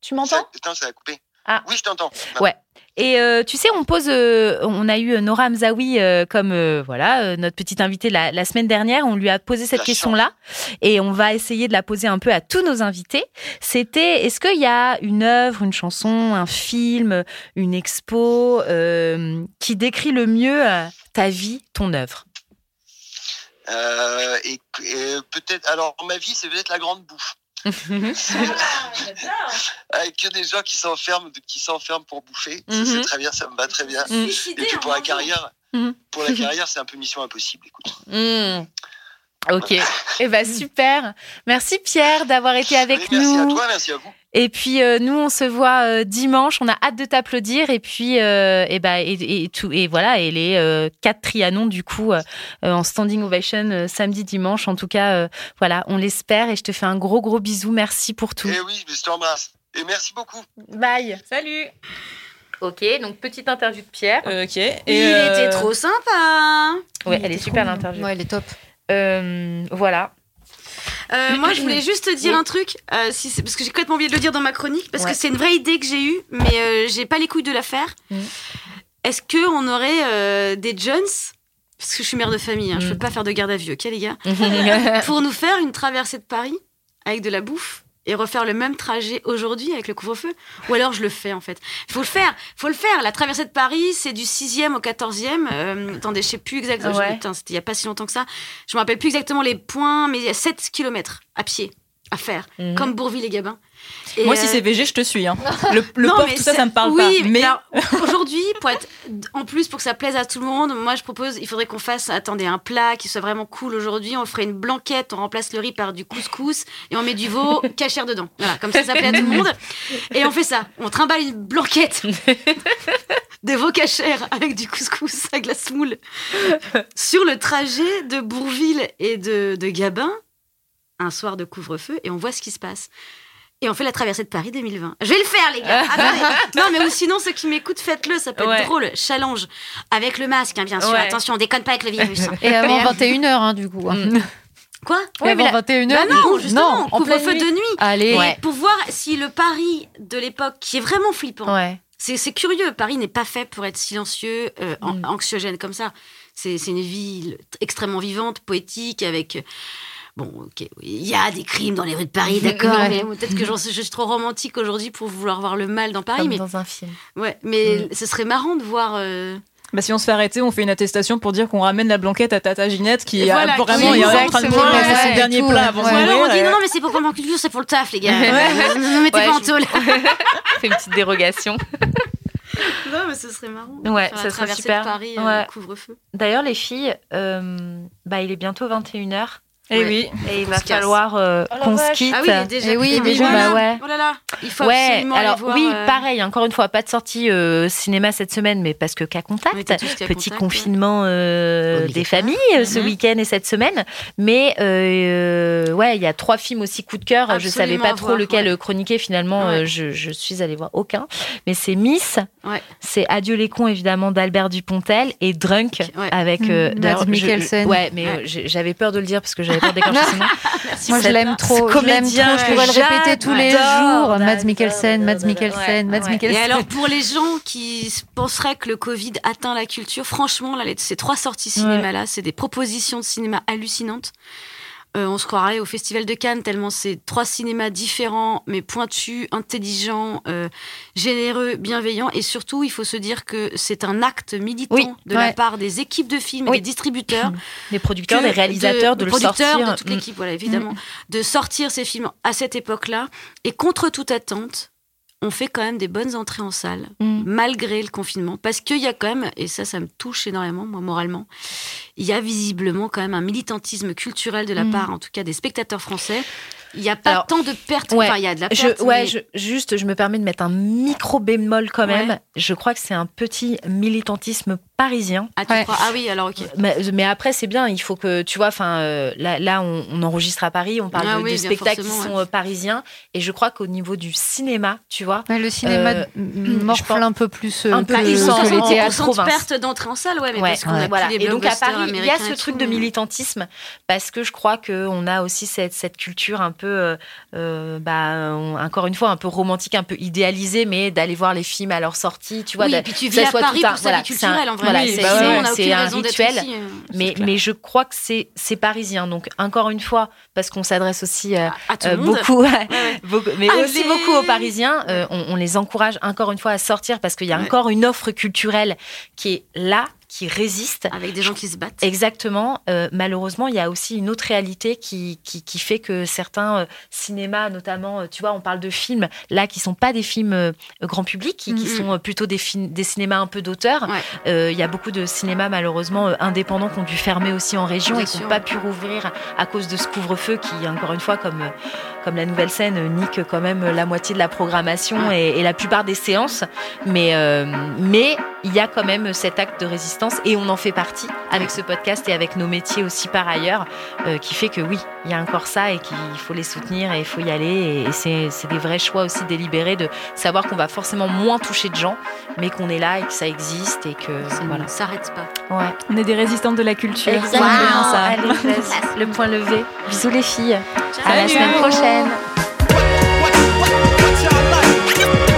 Tu m'entends? Ça- Putain, ça a coupé. Ah. Oui, je t'entends. Ouais. Et euh, tu sais, on pose, euh, on a eu Nora Hamzaoui euh, comme euh, voilà euh, notre petite invitée la, la semaine dernière. On lui a posé cette question-là et on va essayer de la poser un peu à tous nos invités. C'était est-ce qu'il y a une œuvre, une chanson, un film, une expo euh, qui décrit le mieux euh, ta vie, ton œuvre? Euh, et et peut-être. Alors, ma vie, c'est peut-être la grande bouffe. Avec que des gens qui s'enferment, qui s'enferment pour bouffer. Ça, Mhm. C'est très bien, ça me va très bien. Mm. Et puis pour la carrière, Mhm. pour la carrière, c'est un peu mission impossible. Écoute. Ok. Eh ben super. Merci Pierre d'avoir été avec Mais merci nous. à toi, merci à vous. Et puis euh, nous, on se voit euh, dimanche. On a hâte de t'applaudir. Et puis, euh, et bah, et, et tout, et voilà. Et les euh, quatre Trianons du coup en standing ovation euh, samedi, dimanche. En tout cas, euh, voilà, on l'espère. Et je te fais un gros, gros bisou. Merci pour tout. Et oui, je t'embrasse. Et merci beaucoup. Bye. Salut Ok. Donc petite interview de Pierre. Ok. Et Il euh, était trop sympa. Ouais, Il elle est super l'interview. Ouais, elle est top. Euh, voilà. Euh, moi, je voulais juste te dire Oui. un truc, euh, si c'est- parce que j'ai complètement oublié de le dire dans ma chronique, parce Ouais. que c'est une vraie idée que j'ai eue, mais j'ai pas les couilles de la faire. Mm. Est-ce que on aurait des Jones? Parce que je suis mère de famille, hein, je Mm. peux pas faire de garde à vue, ok les gars? Pour nous faire une traversée de Paris avec de la bouffe? Et refaire le même trajet aujourd'hui avec le couvre-feu Ou alors je le fais en fait. Il faut le faire, faut le faire. La traversée de Paris, c'est du 6e au 14e. Euh, attendez, je sais plus exactement. Ouais. Putain, c'était il y a pas si longtemps que ça. Je me rappelle plus exactement les points, mais il y a 7 km à pied à faire, Mhm. comme Bourville et Gabin. Et, Moi, si euh, c'est VG, je te suis. Hein. Le, le non, porc, tout ça, ça me parle oui, pas. Mais aujourd'hui, pour être en plus pour que ça plaise à tout le monde, moi je propose, il faudrait qu'on fasse, attendez, un plat qui soit vraiment cool aujourd'hui. On ferait une blanquette, on remplace le riz par du couscous et on met du veau cachère dedans. Voilà, comme ça, ça plaît à tout le monde. Et on fait ça. On trimballe une blanquette de veau cachère avec du couscous, avec la semoule. Sur le trajet de Bourville et de, de Gabin, un soir de couvre-feu, et on voit ce qui se passe. Et on fait la traversée de Paris 2020. Je vais le faire, les gars. Attendez. non, mais ou sinon, ceux qui m'écoutent, faites-le. Ça peut Ouais. être drôle. Challenge. Avec le masque, hein, bien sûr. Ouais. Attention, on déconne pas avec le virus. hein. Et avant Mais, euh, 21h, hein, du coup. Mm. Quoi? Ouais, mais avant la- 21h. Bah du non, justement. non, en pleine Couvre-feu nuit. de nuit. Allez. Ouais. Pour voir si le Paris de l'époque, qui est vraiment flippant, Ouais. c'est c'est curieux. Paris n'est pas fait pour être silencieux, euh, Mm. anxiogène comme ça. C'est c'est une ville extrêmement vivante, poétique, avec. Euh, Bon, ok, oui, il y a des crimes dans les rues de Paris, d'accord, Ouais. peut-être que je suis trop romantique aujourd'hui pour vouloir voir le mal dans Paris, Comme mais dans un film. ouais, mais ce serait marrant de voir. euh, bah, si on se fait arrêter, on fait une attestation pour dire qu'on ramène la blanquette à Tata Ginette qui voilà, vraiment qui- est en train de manger ouais, son et dernier tout, plat ouais. avant Ouais. alors on dit non, non, mais c'est pour comment culture, c'est pour le taf, les gars. Ouais. ne me mettez Ouais, pas en je- tôle. Fais une petite dérogation. non, mais ce serait marrant. Ouais, ça serait super. Paris, euh, Ouais. couvre-feu. D'ailleurs, les filles, euh, bah, il est bientôt 21h Eh Ouais. oui. et il Qu'on va se casse. falloir euh, Oh la qu'on se quitte. Ah oui, il déjà. Eh oui, déjà, voilà. bah ouais. Oh là là, il faut Ouais, absolument alors aller voir. oui, euh, pareil, encore une fois, pas de sortie euh, cinéma cette semaine, mais parce que cas contact. Petit contact, confinement euh, Obligatoire. des familles euh, ce Mhm. week-end et cette semaine. Mais euh, ouais, il y a trois films aussi coup de cœur. je Absolument savais pas trop voir, lequel ouais. euh, chroniquer. Finalement, Ouais. euh, je, je suis allée voir aucun. Mais c'est Miss, Ouais. c'est Adieu les cons évidemment d'Albert Dupontel et Drunk Ouais. avec euh, Mhm. je- Mikkelsen. Ouais, mais euh, j'avais peur de le dire parce que j'avais son nom. Moi, je l'aime trop. Je l'aime comédien trop. Je pourrais le répéter tous les jours. Mads Mikkelsen, Mads Mikkelsen, Mads ouais. Et Mikkelsen. alors, pour les gens qui penseraient que le Covid atteint la culture, franchement, là, ces trois sorties cinéma-là, c'est des propositions de cinéma hallucinantes. Euh, on se croirait au Festival de Cannes, tellement c'est trois cinémas différents, mais pointus, intelligents, euh, généreux, bienveillants. Et surtout, il faut se dire que c'est un acte militant Oui, de la part des équipes de films Oui. des distributeurs. Les producteurs, les réalisateurs, de, de le producteurs, sortir. de toute Mm. l'équipe, voilà, évidemment, de sortir ces films à cette époque-là. Et contre toute attente, on fait quand même des bonnes entrées en salle, Mm. malgré le confinement. Parce qu'il y a quand même, et ça, ça me touche énormément, moi, moralement, il y a visiblement quand même un militantisme culturel de la Mm. part, en tout cas, des spectateurs français. Il n'y a pas Alors, tant de pertes. ouais, Enfin, il y a de la Je, perte. ouais, mais- je- juste, je me permets de mettre un micro bémol quand même. Ouais. Je crois que c'est un petit militantisme parisien. Ah, tu Ouais. crois? Ah oui, alors ok. Mais, mais après, c'est bien. Il faut que, tu vois, enfin, euh, là, là on, on enregistre à Paris, on parle Ah de, oui, spectacles qui sont euh, parisiens. Et je crois qu'au niveau du cinéma, tu vois, le cinéma Euh, morfle un peu plus euh, un peu que, plus que en- les en- théâtres. en- province. perte d'entrée en salle, ouais, mais Ouais, parce qu'on a ouais, plus voilà. les Et donc à blockbusters Il y a ce truc de militantisme parce que je crois qu'on a aussi cette, cette culture un peu euh, euh, bah, encore une fois, un peu romantique, un peu idéalisé, mais d'aller voir les films à leur sortie, tu vois. oui, et puis tu vis à Paris pour sa voilà, culturelle, en vrai. voilà, Oui, c'est- bah ouais, un rituel. ici, euh, Mais, mais je crois que c'est parisien. Donc, encore une fois, parce qu'on s'adresse aussi euh, à beaucoup, Ouais, ouais. beaucoup- mais Allez aussi beaucoup aux Parisiens. on, on les encourage encore une fois à sortir parce qu'il y a encore une offre culturelle qui est là, qui résiste. Avec des gens qui se battent. Exactement. Euh, malheureusement, il y a aussi une autre réalité qui, qui, qui fait que certains euh, cinémas, notamment, euh, tu vois, on parle de films là qui sont pas des films euh, grand public, qui, qui sont plutôt des, films, des cinémas un peu d'auteur. Ouais. Il y a beaucoup de cinémas malheureusement indépendants qui ont dû fermer aussi en région Bien et qui n'ont pas pu rouvrir à cause de ce couvre-feu qui, encore une fois, comme, comme la nouvelle scène, euh, nique quand même la moitié de la programmation et, et la plupart des séances. Mais euh, mais il y a quand même cet acte de résistance et on en fait partie avec ce podcast et avec nos métiers aussi par ailleurs, euh, qui fait que oui, il y a encore ça et qu'il faut les soutenir et il faut y aller. Et, et c'est c'est des vrais choix aussi délibérés de savoir qu'on va forcément moins toucher de gens, mais qu'on est là et que ça existe et que Ça ne voilà. s'arrête pas. Ouais. On est des résistantes de la culture. Exactement. Allez, vas-y. Le point levé. Bisous les filles. À la semaine prochaine. What? What? What? What y'all like?